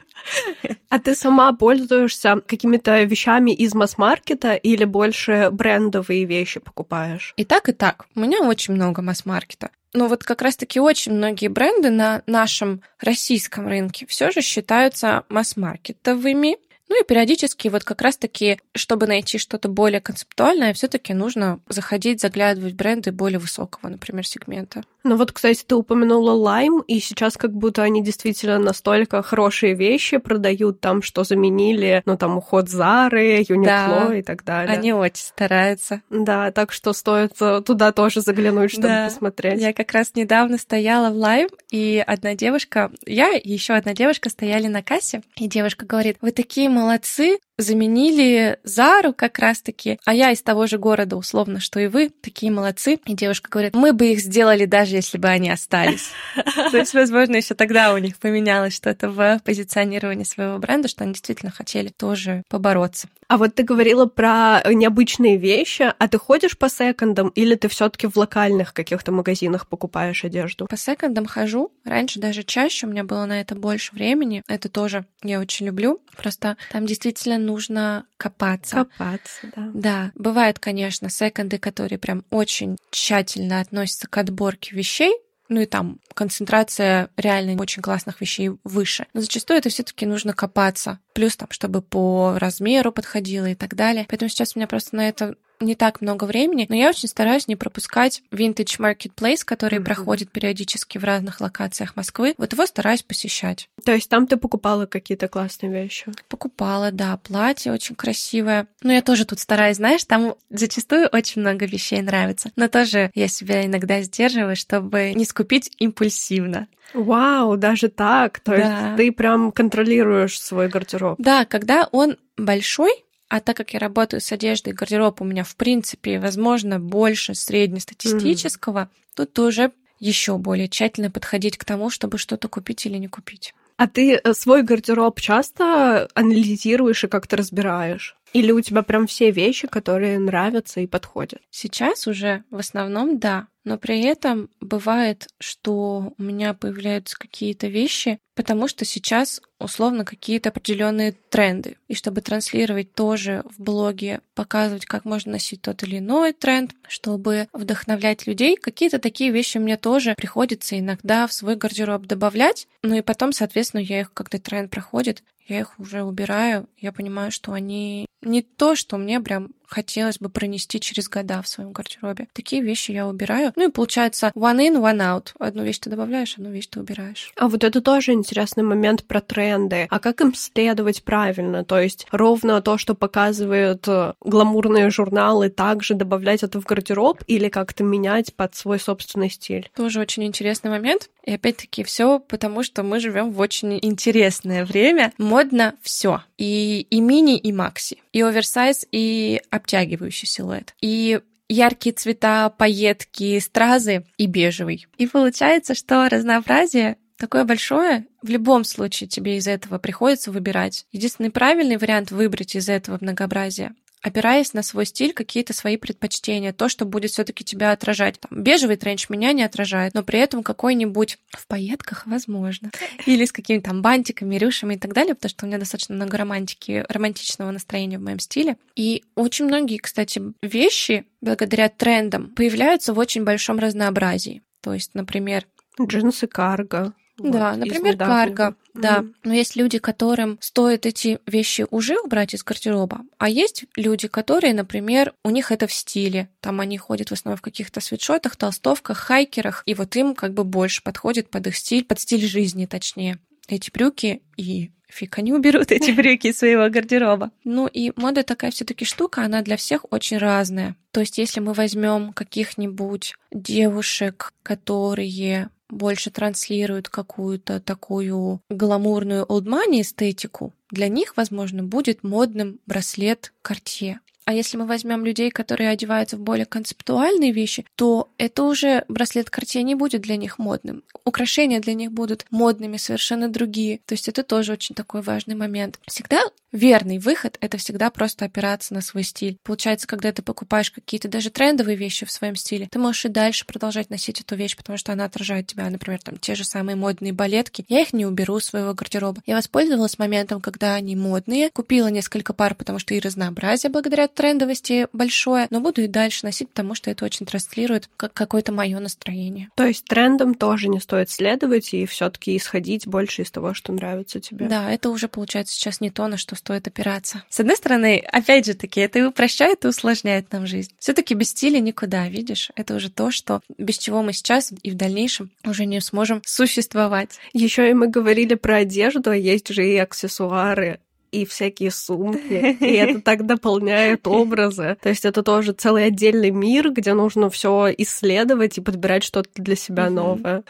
А ты сама пользуешься какими-то вещами из масс-маркета или больше брендовые вещи покупаешь? И так, и так. У меня очень много масс-маркета. Но вот как раз-таки очень многие бренды на нашем российском рынке все же считаются масс-маркетовыми, ну и периодически вот как раз-таки, чтобы найти что-то более концептуальное, все таки нужно заходить, заглядывать в бренды более высокого, например, сегмента. Ну вот, кстати, ты упомянула Lime, и сейчас как будто они действительно настолько хорошие вещи продают там, что заменили, ну там уход Зары, Юникло да, и так далее. Они очень стараются. Да, так что стоит э, туда тоже заглянуть, чтобы да. посмотреть. Я как раз недавно стояла в Lime, и одна девушка, я и еще одна девушка стояли на кассе, и девушка говорит, вы такие молодцы, заменили Зару как раз-таки, а я из того же города, условно, что и вы, такие молодцы. И девушка говорит, мы бы их сделали даже если бы они остались. То есть, возможно, еще тогда у них поменялось что-то в позиционировании своего бренда, что они действительно хотели тоже побороться. А вот ты говорила про необычные вещи, а ты ходишь по секондам или ты все таки в локальных каких-то магазинах покупаешь одежду? По секондам хожу. Раньше даже чаще, у меня было на это больше времени. Это тоже я очень люблю. Просто там действительно нужно копаться. Копаться, да. Да, бывают, конечно, секонды, которые прям очень тщательно относятся к отборке вещей, ну и там концентрация реально очень классных вещей выше. Но зачастую это все-таки нужно копаться. Плюс там, чтобы по размеру подходило и так далее. Поэтому сейчас у меня просто на это не так много времени, но я очень стараюсь не пропускать Vintage Marketplace, который mm-hmm. проходит периодически в разных локациях Москвы. Вот его стараюсь посещать. То есть там ты покупала какие-то классные вещи? Покупала, да, платье очень красивое. Но я тоже тут стараюсь, знаешь, там зачастую очень много вещей нравится. Но тоже я себя иногда сдерживаю, чтобы не скупить импульсивно. Вау, даже так. То да. есть ты прям контролируешь свой гардероб. Да, когда он большой, а так как я работаю с одеждой, гардероб у меня, в принципе, возможно, больше среднестатистического, mm. тут уже еще более тщательно подходить к тому, чтобы что-то купить или не купить. А ты э, свой гардероб часто анализируешь и как-то разбираешь? Или у тебя прям все вещи, которые нравятся и подходят? Сейчас уже в основном да. Но при этом бывает, что у меня появляются какие-то вещи, потому что сейчас условно какие-то определенные тренды. И чтобы транслировать тоже в блоге, показывать, как можно носить тот или иной тренд, чтобы вдохновлять людей, какие-то такие вещи мне тоже приходится иногда в свой гардероб добавлять. Ну и потом, соответственно, я их, когда тренд проходит, я их уже убираю, я понимаю, что они не то, что мне прям хотелось бы пронести через года в своем гардеробе. Такие вещи я убираю. Ну и получается one in, one out. Одну вещь ты добавляешь, одну вещь ты убираешь. А вот это тоже интересный момент про тренды. А как им следовать правильно? То есть ровно то, что показывают э, гламурные журналы, также добавлять это в гардероб или как-то менять под свой собственный стиль? Тоже очень интересный момент. И опять-таки все потому, что мы живем в очень интересное время. Модно все. И, и мини, и макси. И оверсайз, и обтягивающий силуэт. И яркие цвета, пайетки, стразы и бежевый. И получается, что разнообразие такое большое, в любом случае тебе из этого приходится выбирать. Единственный правильный вариант выбрать из этого многообразия опираясь на свой стиль, какие-то свои предпочтения, то, что будет все-таки тебя отражать. Там, бежевый тренч меня не отражает, но при этом какой-нибудь в пайетках, возможно, или с какими-то там бантиками, рюшами и так далее, потому что у меня достаточно много романтики, романтичного настроения в моем стиле. И очень многие, кстати, вещи, благодаря трендам, появляются в очень большом разнообразии. То есть, например, джинсы карго, да, вот, например, карго. Да, mm-hmm. но есть люди, которым стоит эти вещи уже убрать из гардероба, а есть люди, которые, например, у них это в стиле. Там они ходят в основном в каких-то свитшотах, толстовках, хайкерах, и вот им как бы больше подходит под их стиль, под стиль жизни, точнее. Эти брюки и фиг они уберут эти брюки из своего гардероба. Ну и мода такая все-таки штука, она для всех очень разная. То есть, если мы возьмем каких-нибудь девушек, которые больше транслируют какую-то такую гламурную money эстетику, для них, возможно, будет модным браслет Cartier. А если мы возьмем людей, которые одеваются в более концептуальные вещи, то это уже браслет Cartier не будет для них модным. Украшения для них будут модными, совершенно другие. То есть это тоже очень такой важный момент. Всегда верный выход — это всегда просто опираться на свой стиль. Получается, когда ты покупаешь какие-то даже трендовые вещи в своем стиле, ты можешь и дальше продолжать носить эту вещь, потому что она отражает тебя. Например, там те же самые модные балетки. Я их не уберу из своего гардероба. Я воспользовалась моментом, когда они модные, купила несколько пар, потому что и разнообразие благодаря трендовости большое, но буду и дальше носить, потому что это очень транслирует как какое-то мое настроение. То есть трендом тоже не стоит следовать и все-таки исходить больше из того, что нравится тебе. Да, это уже получается сейчас не то, на что стоит опираться. С одной стороны, опять же таки, это и упрощает, и усложняет нам жизнь. Все-таки без стиля никуда, видишь? Это уже то, что без чего мы сейчас и в дальнейшем уже не сможем существовать. Еще и мы говорили про одежду, а есть же и аксессуары и всякие сумки, и это так дополняет образы. То есть это тоже целый отдельный мир, где нужно все исследовать и подбирать что-то для себя новое.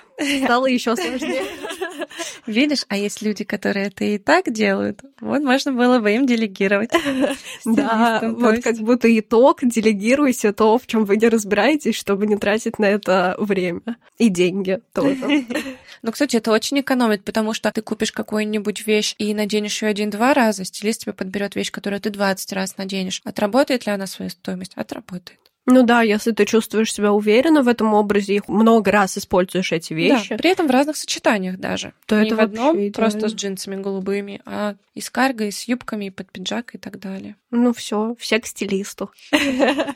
Стало еще сложнее. Видишь, а есть люди, которые это и так делают. Вот можно было бы им делегировать. Да, вот как будто итог, делегируйте то, в чем вы не разбираетесь, чтобы не тратить на это время и деньги тоже. Ну, кстати, это очень экономит, потому что ты купишь какую-нибудь вещь и наденешь ее один-два раза, стилист тебе подберет вещь, которую ты 20 раз наденешь. Отработает ли она свою стоимость? Отработает. Ну да, если ты чувствуешь себя уверенно в этом образе, их много раз используешь эти вещи. Да, при этом в разных сочетаниях даже. То Не это в одном, идеально. просто с джинсами голубыми, а и с карго, и с юбками, и под пиджак и так далее. Ну все, все к стилисту.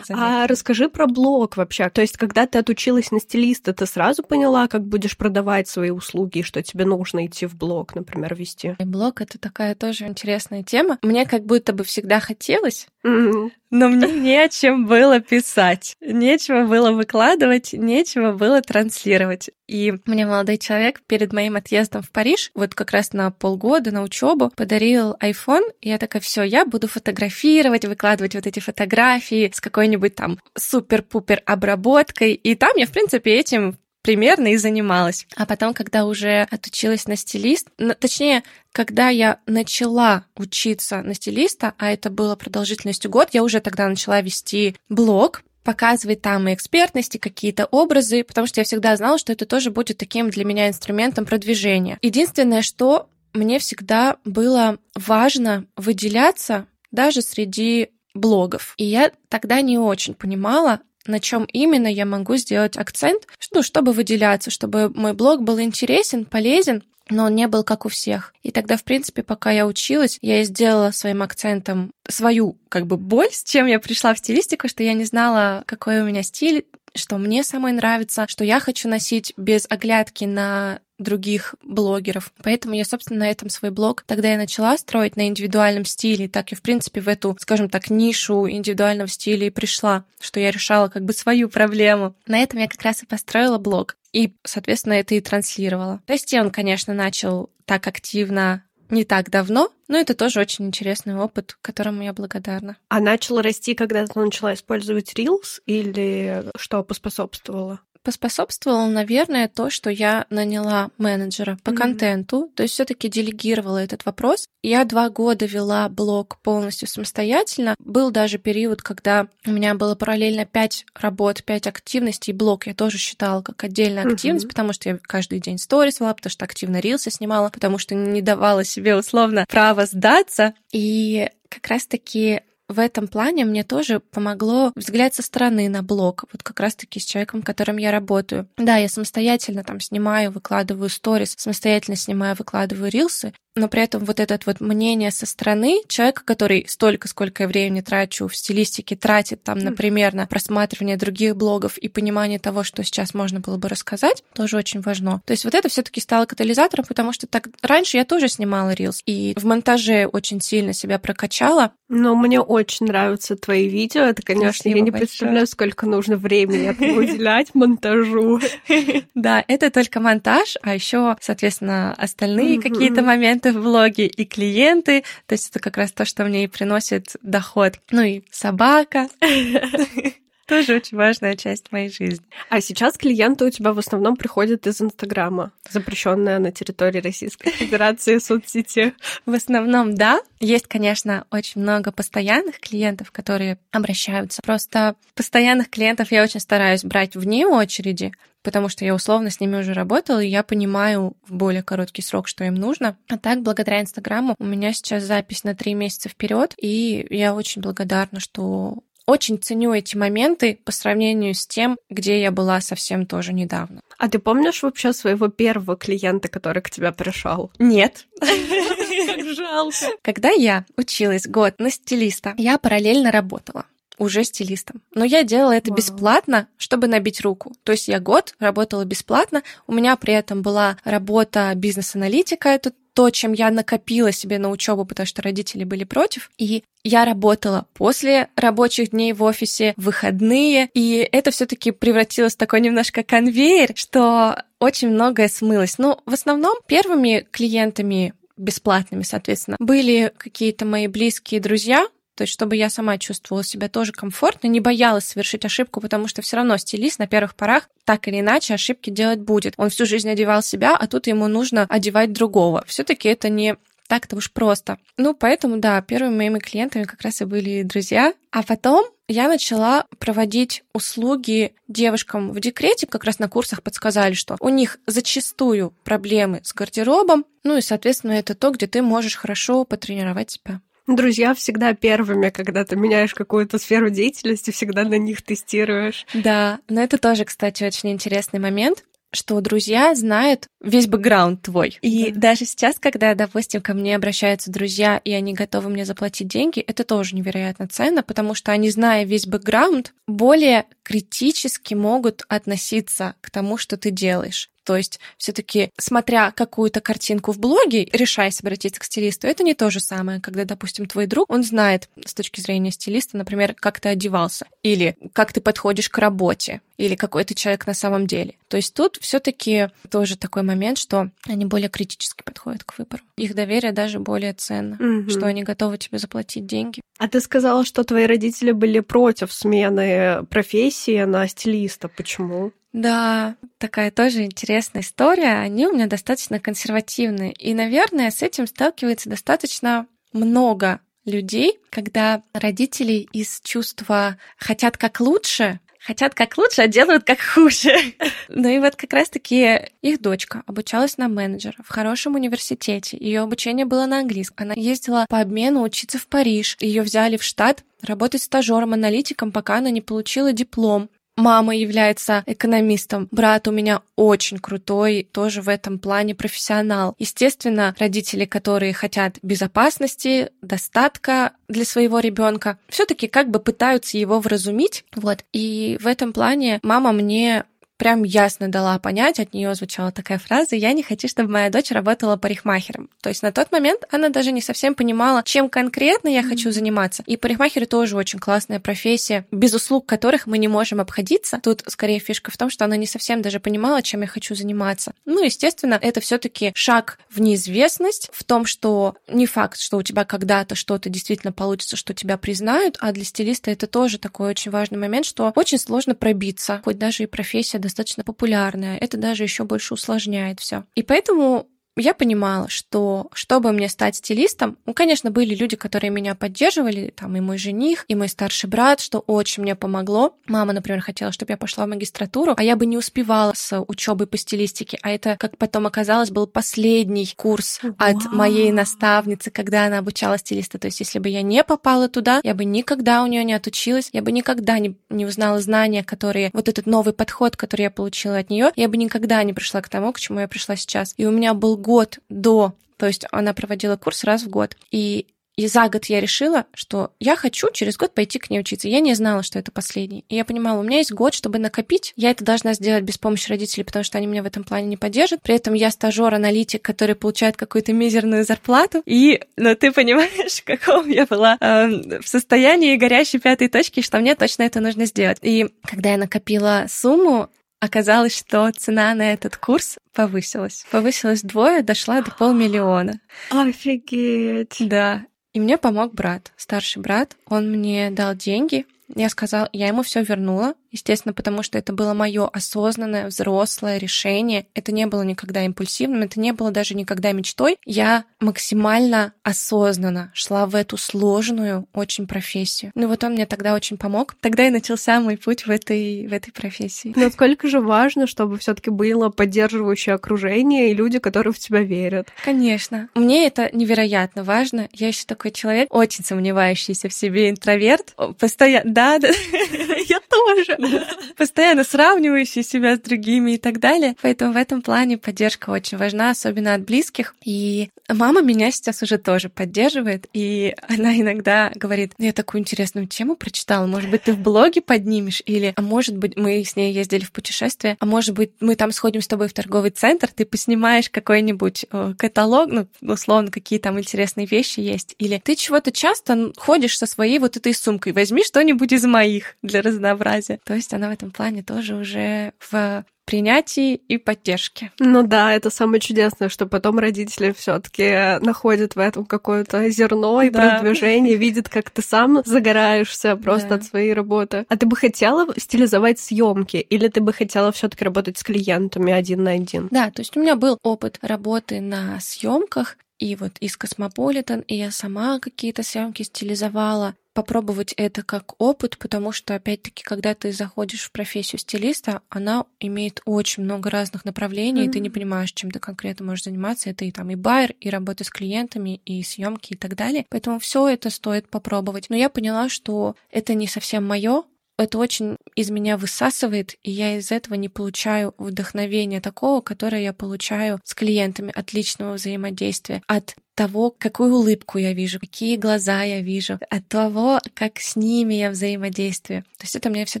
А расскажи про блог вообще. То есть, когда ты отучилась на стилиста, ты сразу поняла, как будешь продавать свои услуги, что тебе нужно идти в блог, например, вести? Блог — это такая тоже интересная тема. Мне как будто бы всегда хотелось, но мне не о чем было писать. Нечего было выкладывать, нечего было транслировать. И мне молодой человек перед моим отъездом в Париж, вот как раз на полгода на учебу, подарил iPhone. И я такая, все, я буду фотографировать, выкладывать вот эти фотографии с какой-нибудь там супер-пупер обработкой. И там я, в принципе, этим примерно и занималась. А потом, когда уже отучилась на стилист, точнее, когда я начала учиться на стилиста, а это было продолжительностью год, я уже тогда начала вести блог, показывать там и экспертности, какие-то образы, потому что я всегда знала, что это тоже будет таким для меня инструментом продвижения. Единственное, что мне всегда было важно выделяться даже среди блогов. И я тогда не очень понимала, на чем именно я могу сделать акцент, ну, чтобы выделяться, чтобы мой блог был интересен, полезен, но он не был как у всех. И тогда, в принципе, пока я училась, я и сделала своим акцентом свою как бы боль, с чем я пришла в стилистику, что я не знала, какой у меня стиль, что мне самой нравится, что я хочу носить без оглядки на других блогеров. Поэтому я, собственно, на этом свой блог тогда я начала строить на индивидуальном стиле, так и, в принципе, в эту, скажем так, нишу индивидуального стиля и пришла, что я решала как бы свою проблему. На этом я как раз и построила блог. И, соответственно, это и транслировала. Расти он, конечно, начал так активно не так давно, но это тоже очень интересный опыт, которому я благодарна. А начал расти, когда ты начала использовать Reels или что поспособствовало? Поспособствовало, наверное, то, что я наняла менеджера по mm-hmm. контенту, то есть все-таки делегировала этот вопрос. Я два года вела блог полностью самостоятельно. Был даже период, когда у меня было параллельно пять работ, пять активностей. Блог я тоже считала как отдельная активность, mm-hmm. потому что я каждый день сторис вела, потому что активно рилсы снимала, потому что не давала себе условно права сдаться. И как раз-таки в этом плане мне тоже помогло взгляд со стороны на блог, вот как раз-таки с человеком, которым я работаю. Да, я самостоятельно там снимаю, выкладываю сторис, самостоятельно снимаю, выкладываю рилсы, но при этом вот это вот мнение со стороны человека, который столько, сколько я времени трачу в стилистике, тратит там, например, на просматривание других блогов и понимание того, что сейчас можно было бы рассказать, тоже очень важно. То есть вот это все таки стало катализатором, потому что так раньше я тоже снимала рилс, и в монтаже очень сильно себя прокачала. Но мне очень нравятся твои видео. Это, конечно, Спасибо я не большое. представляю, сколько нужно времени уделять монтажу. Да, это только монтаж, а еще, соответственно, остальные какие-то моменты в блоге и клиенты, то есть это как раз то, что мне и приносит доход. Ну и собака. Тоже очень важная часть моей жизни. А сейчас клиенты у тебя в основном приходят из Инстаграма, запрещенная на территории Российской Федерации соцсети. В основном, да. Есть, конечно, очень много постоянных клиентов, которые обращаются. Просто постоянных клиентов я очень стараюсь брать вне очереди, потому что я условно с ними уже работала, и я понимаю в более короткий срок, что им нужно. А так, благодаря Инстаграму, у меня сейчас запись на три месяца вперед, и я очень благодарна, что очень ценю эти моменты по сравнению с тем, где я была совсем тоже недавно. А ты помнишь вообще своего первого клиента, который к тебе пришел? Нет. Как жалко. Когда я училась год на стилиста, я параллельно работала уже стилистом. Но я делала это бесплатно, чтобы набить руку. То есть я год работала бесплатно. У меня при этом была работа бизнес-аналитика. Это то, чем я накопила себе на учебу, потому что родители были против. И я работала после рабочих дней в офисе, выходные, и это все-таки превратилось в такой немножко конвейер, что очень многое смылось. Но в основном первыми клиентами бесплатными, соответственно, были какие-то мои близкие друзья, то есть чтобы я сама чувствовала себя тоже комфортно, не боялась совершить ошибку, потому что все равно стилист на первых порах так или иначе ошибки делать будет. Он всю жизнь одевал себя, а тут ему нужно одевать другого. Все-таки это не так-то уж просто. Ну, поэтому, да, первыми моими клиентами как раз и были друзья. А потом я начала проводить услуги девушкам в декрете, как раз на курсах подсказали, что у них зачастую проблемы с гардеробом, ну и, соответственно, это то, где ты можешь хорошо потренировать себя. Друзья всегда первыми, когда ты меняешь какую-то сферу деятельности, всегда на них тестируешь. Да, но это тоже, кстати, очень интересный момент что друзья знают весь бэкграунд твой. И да. даже сейчас, когда, допустим, ко мне обращаются друзья, и они готовы мне заплатить деньги, это тоже невероятно ценно, потому что они, зная весь бэкграунд, более критически могут относиться к тому, что ты делаешь. То есть все-таки, смотря какую-то картинку в блоге, решаясь обратиться к стилисту, это не то же самое, когда, допустим, твой друг, он знает с точки зрения стилиста, например, как ты одевался, или как ты подходишь к работе, или какой ты человек на самом деле. То есть тут все-таки тоже такой момент, что они более критически подходят к выбору. Их доверие даже более ценно, угу. что они готовы тебе заплатить деньги. А ты сказала, что твои родители были против смены профессии на стилиста. Почему? Да, такая тоже интересная история. Они у меня достаточно консервативные. И, наверное, с этим сталкивается достаточно много людей, когда родители из чувства хотят как лучше, хотят как лучше, а делают как хуже. ну и вот как раз-таки их дочка обучалась на менеджера в хорошем университете. Ее обучение было на английском. Она ездила по обмену учиться в Париж. Ее взяли в штат работать стажером-аналитиком, пока она не получила диплом. Мама является экономистом. Брат у меня очень крутой, тоже в этом плане профессионал. Естественно, родители, которые хотят безопасности, достатка для своего ребенка, все-таки как бы пытаются его вразумить. Вот. И в этом плане мама мне прям ясно дала понять, от нее звучала такая фраза, я не хочу, чтобы моя дочь работала парикмахером. То есть на тот момент она даже не совсем понимала, чем конкретно я хочу заниматься. И парикмахеры тоже очень классная профессия, без услуг которых мы не можем обходиться. Тут скорее фишка в том, что она не совсем даже понимала, чем я хочу заниматься. Ну, естественно, это все-таки шаг в неизвестность, в том, что не факт, что у тебя когда-то что-то действительно получится, что тебя признают, а для стилиста это тоже такой очень важный момент, что очень сложно пробиться, хоть даже и профессия достаточно популярная. Это даже еще больше усложняет все. И поэтому я понимала, что чтобы мне стать стилистом, ну, конечно, были люди, которые меня поддерживали, там и мой жених, и мой старший брат, что очень мне помогло. Мама, например, хотела, чтобы я пошла в магистратуру, а я бы не успевала с учебой по стилистике, а это, как потом оказалось, был последний курс Вау. от моей наставницы, когда она обучала стилиста. То есть, если бы я не попала туда, я бы никогда у нее не отучилась, я бы никогда не, не узнала знания, которые, вот этот новый подход, который я получила от нее, я бы никогда не пришла к тому, к чему я пришла сейчас. И у меня был год до, то есть она проводила курс раз в год. И и за год я решила, что я хочу через год пойти к ней учиться. Я не знала, что это последний. И я понимала, у меня есть год, чтобы накопить. Я это должна сделать без помощи родителей, потому что они меня в этом плане не поддержат. При этом я стажер-аналитик, который получает какую-то мизерную зарплату. И, ну, ты понимаешь, в каком я была э, в состоянии горящей пятой точки, что мне точно это нужно сделать. И когда я накопила сумму, Оказалось, что цена на этот курс повысилась. Повысилась двое, дошла до полмиллиона. Офигеть! Да. И мне помог брат, старший брат. Он мне дал деньги, Я сказала, я ему все вернула, естественно, потому что это было мое осознанное, взрослое решение. Это не было никогда импульсивным, это не было даже никогда мечтой. Я максимально осознанно шла в эту сложную очень профессию. Ну вот он мне тогда очень помог. Тогда и начался мой путь в этой, в этой профессии. Насколько же важно, чтобы все таки было поддерживающее окружение и люди, которые в тебя верят? Конечно. Мне это невероятно важно. Я еще такой человек, очень сомневающийся в себе интроверт. Постоянно... Да, да. Я тоже. Постоянно сравнивающий себя с другими и так далее. Поэтому в этом плане поддержка очень важна, особенно от близких. И мама меня сейчас уже тоже поддерживает, и она иногда говорит, я такую интересную тему прочитала, может быть, ты в блоге поднимешь, или, а может быть, мы с ней ездили в путешествие, а может быть, мы там сходим с тобой в торговый центр, ты поснимаешь какой-нибудь э, каталог, ну, условно, какие там интересные вещи есть, или ты чего-то часто ходишь со своей вот этой сумкой, возьми что-нибудь из моих для разнообразия. То есть она в этом плане тоже уже в принятии и поддержке. Ну да, это самое чудесное, что потом родители все таки находят в этом какое-то зерно и да. продвижение, видят, как ты сам загораешься просто да. от своей работы. А ты бы хотела стилизовать съемки или ты бы хотела все таки работать с клиентами один на один? Да, то есть у меня был опыт работы на съемках, и вот из Космополитен, и я сама какие-то съемки стилизовала попробовать это как опыт, потому что, опять-таки, когда ты заходишь в профессию стилиста, она имеет очень много разных направлений, mm-hmm. и ты не понимаешь, чем ты конкретно можешь заниматься. Это и там и байер, и работа с клиентами, и съемки и так далее. Поэтому все это стоит попробовать. Но я поняла, что это не совсем мое, это очень из меня высасывает, и я из этого не получаю вдохновения такого, которое я получаю с клиентами от личного взаимодействия, от того, какую улыбку я вижу, какие глаза я вижу, от того, как с ними я взаимодействую. То есть это мне все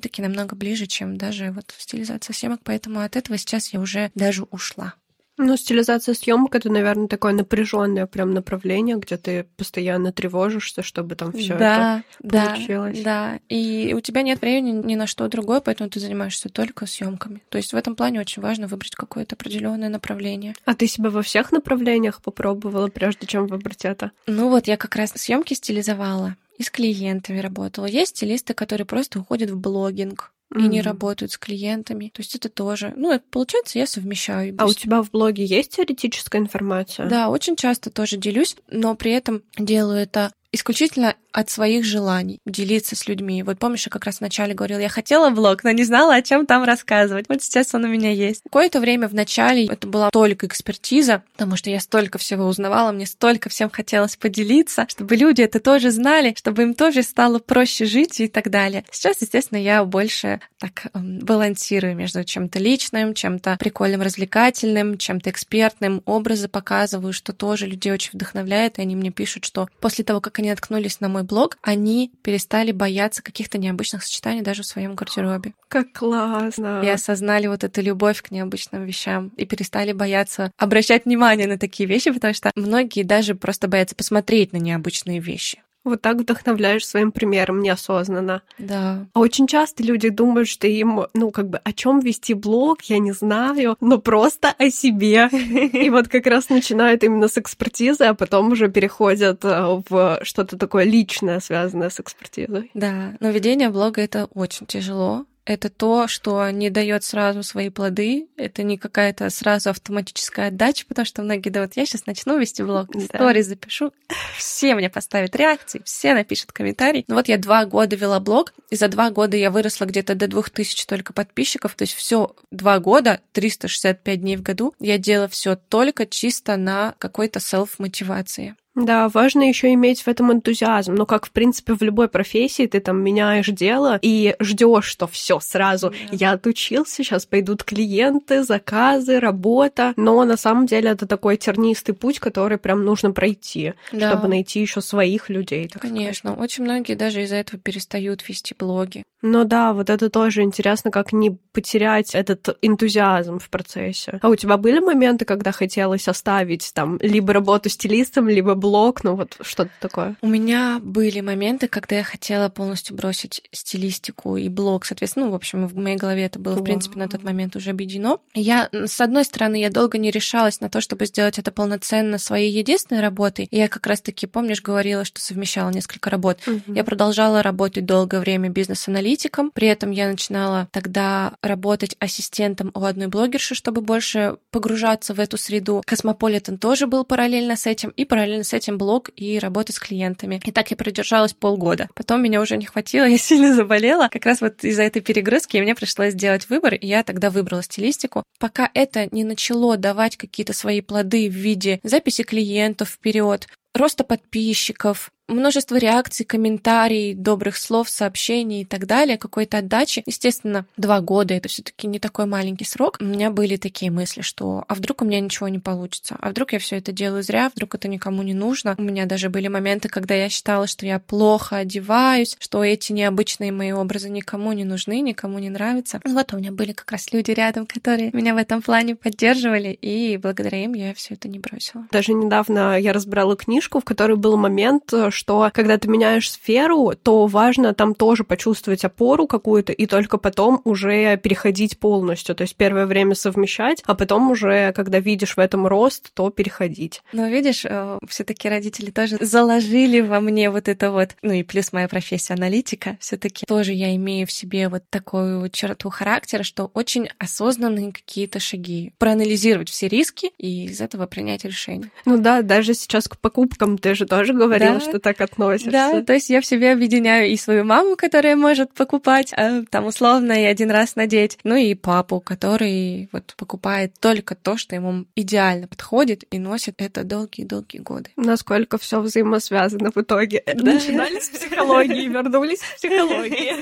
таки намного ближе, чем даже вот стилизация съемок, поэтому от этого сейчас я уже даже ушла. Ну, стилизация съемок это, наверное, такое напряженное прям направление, где ты постоянно тревожишься, чтобы там все да, это получилось. Да, да. И у тебя нет времени ни на что другое, поэтому ты занимаешься только съемками. То есть в этом плане очень важно выбрать какое-то определенное направление. А ты себя во всех направлениях попробовала, прежде чем выбрать это? Ну вот я как раз съемки стилизовала и с клиентами работала. Есть стилисты, которые просто уходят в блогинг, и mm-hmm. не работают с клиентами. То есть это тоже, ну, это, получается, я совмещаю. А у тебя в блоге есть теоретическая информация? Да, очень часто тоже делюсь, но при этом делаю это исключительно от своих желаний делиться с людьми. Вот помнишь, я как раз вначале говорила, я хотела блог, но не знала, о чем там рассказывать. Вот сейчас он у меня есть. Какое-то время в начале это была только экспертиза, потому что я столько всего узнавала, мне столько всем хотелось поделиться, чтобы люди это тоже знали, чтобы им тоже стало проще жить и так далее. Сейчас, естественно, я больше так эм, балансирую между чем-то личным, чем-то прикольным, развлекательным, чем-то экспертным, образы показываю, что тоже людей очень вдохновляет, и они мне пишут, что после того, как они наткнулись на мой блог, они перестали бояться каких-то необычных сочетаний даже в своем гардеробе. Как классно! И осознали вот эту любовь к необычным вещам и перестали бояться обращать внимание на такие вещи, потому что многие даже просто боятся посмотреть на необычные вещи. Вот так вдохновляешь своим примером неосознанно. Да. А очень часто люди думают, что им, ну, как бы, о чем вести блог, я не знаю, но просто о себе. И вот как раз начинают именно с экспертизы, а потом уже переходят э, в что-то такое личное, связанное с экспертизой. Да, но ведение блога — это очень тяжело это то, что не дает сразу свои плоды. Это не какая-то сразу автоматическая отдача, потому что многие вот я сейчас начну вести блог, истории да. запишу, все мне поставят реакции, все напишут комментарий. Ну вот я два года вела блог, и за два года я выросла где-то до двух тысяч только подписчиков, то есть все два года, 365 дней в году, я делала все только чисто на какой-то селф-мотивации. Да, важно еще иметь в этом энтузиазм. Но как, в принципе, в любой профессии ты там меняешь дело и ждешь, что все сразу. Да. Я отучился, сейчас пойдут клиенты, заказы, работа. Но на самом деле это такой тернистый путь, который прям нужно пройти, да. чтобы найти еще своих людей. Конечно, сказать. очень многие даже из-за этого перестают вести блоги. Ну да, вот это тоже интересно, как не потерять этот энтузиазм в процессе. А у тебя были моменты, когда хотелось оставить там либо работу стилистом, либо блог ну вот что-то такое. У меня были моменты, когда я хотела полностью бросить стилистику и блог, соответственно, ну, в общем, в моей голове это было, в принципе, на тот момент уже объединено. Я, с одной стороны, я долго не решалась на то, чтобы сделать это полноценно своей единственной работой. И я как раз-таки, помнишь, говорила, что совмещала несколько работ. Угу. Я продолжала работать долгое время бизнес-аналитиком. При этом я начинала тогда работать ассистентом у одной блогерши, чтобы больше погружаться в эту среду. Космополитен тоже был параллельно с этим, и параллельно с этим блог и работа с клиентами. И так я продержалась полгода. Потом меня уже не хватило, я сильно заболела. Как раз вот из-за этой перегрузки мне пришлось сделать выбор, и я тогда выбрала стилистику. Пока это не начало давать какие-то свои плоды в виде записи клиентов вперед, роста подписчиков, множество реакций, комментариев, добрых слов, сообщений и так далее, какой-то отдачи. Естественно, два года — это все таки не такой маленький срок. У меня были такие мысли, что а вдруг у меня ничего не получится? А вдруг я все это делаю зря? Вдруг это никому не нужно? У меня даже были моменты, когда я считала, что я плохо одеваюсь, что эти необычные мои образы никому не нужны, никому не нравятся. Вот у меня были как раз люди рядом, которые меня в этом плане поддерживали, и благодаря им я все это не бросила. Даже недавно я разбирала книжку, в которой был момент, что когда ты меняешь сферу, то важно там тоже почувствовать опору какую-то и только потом уже переходить полностью. То есть первое время совмещать, а потом уже, когда видишь в этом рост, то переходить. Но видишь, э, все таки родители тоже заложили во мне вот это вот, ну и плюс моя профессия аналитика, все таки тоже я имею в себе вот такую черту характера, что очень осознанные какие-то шаги. Проанализировать все риски и из этого принять решение. Ну да, даже сейчас к покупкам ты же тоже говорила, да. что так относишься. Да, то есть я в себе объединяю и свою маму, которая может покупать, а, там условно и один раз надеть, ну и папу, который вот покупает только то, что ему идеально подходит и носит это долгие-долгие годы. Насколько все взаимосвязано в итоге. Да. Начинали с психологии, вернулись к психологии.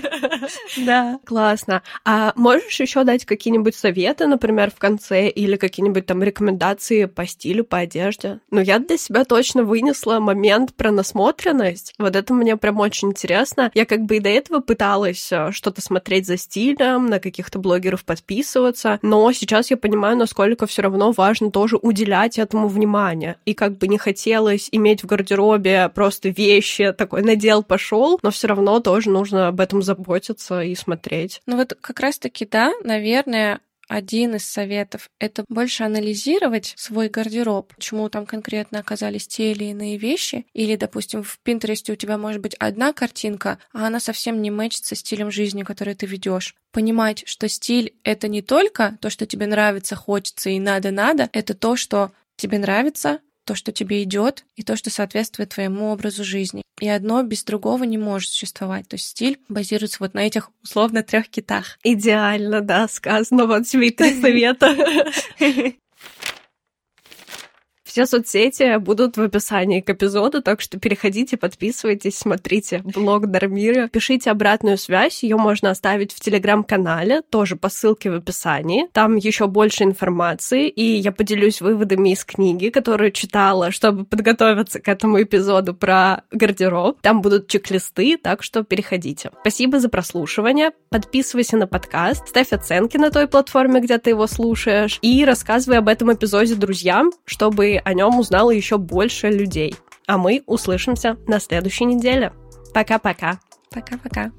Да. Классно. А можешь еще дать какие-нибудь советы, например, в конце или какие-нибудь там рекомендации по стилю, по одежде? Ну, я для себя точно вынесла момент про насмотренность. Вот это мне прям очень интересно. Я как бы и до этого пыталась э, что-то смотреть за стилем, на каких-то блогеров подписываться, но сейчас я понимаю, насколько все равно важно тоже уделять этому внимание. И как бы не хотелось иметь в гардеробе просто вещи, такой надел, пошел, но все равно тоже нужно об этом заботиться и смотреть. Ну вот как раз-таки, да, наверное, один из советов — это больше анализировать свой гардероб, почему там конкретно оказались те или иные вещи. Или, допустим, в Пинтересте у тебя может быть одна картинка, а она совсем не мэчится стилем жизни, который ты ведешь. Понимать, что стиль — это не только то, что тебе нравится, хочется и надо-надо, это то, что тебе нравится, то, что тебе идет, и то, что соответствует твоему образу жизни. И одно без другого не может существовать. То есть стиль базируется вот на этих условно трех китах. Идеально, да, сказано. Вот тебе три совета. Все соцсети будут в описании к эпизоду, так что переходите, подписывайтесь, смотрите блог Дармира, пишите обратную связь, ее можно оставить в телеграм-канале, тоже по ссылке в описании. Там еще больше информации, и я поделюсь выводами из книги, которую читала, чтобы подготовиться к этому эпизоду про гардероб. Там будут чек-листы, так что переходите. Спасибо за прослушивание. Подписывайся на подкаст, ставь оценки на той платформе, где ты его слушаешь, и рассказывай об этом эпизоде друзьям, чтобы о нем узнало еще больше людей. А мы услышимся на следующей неделе. Пока-пока. Пока-пока.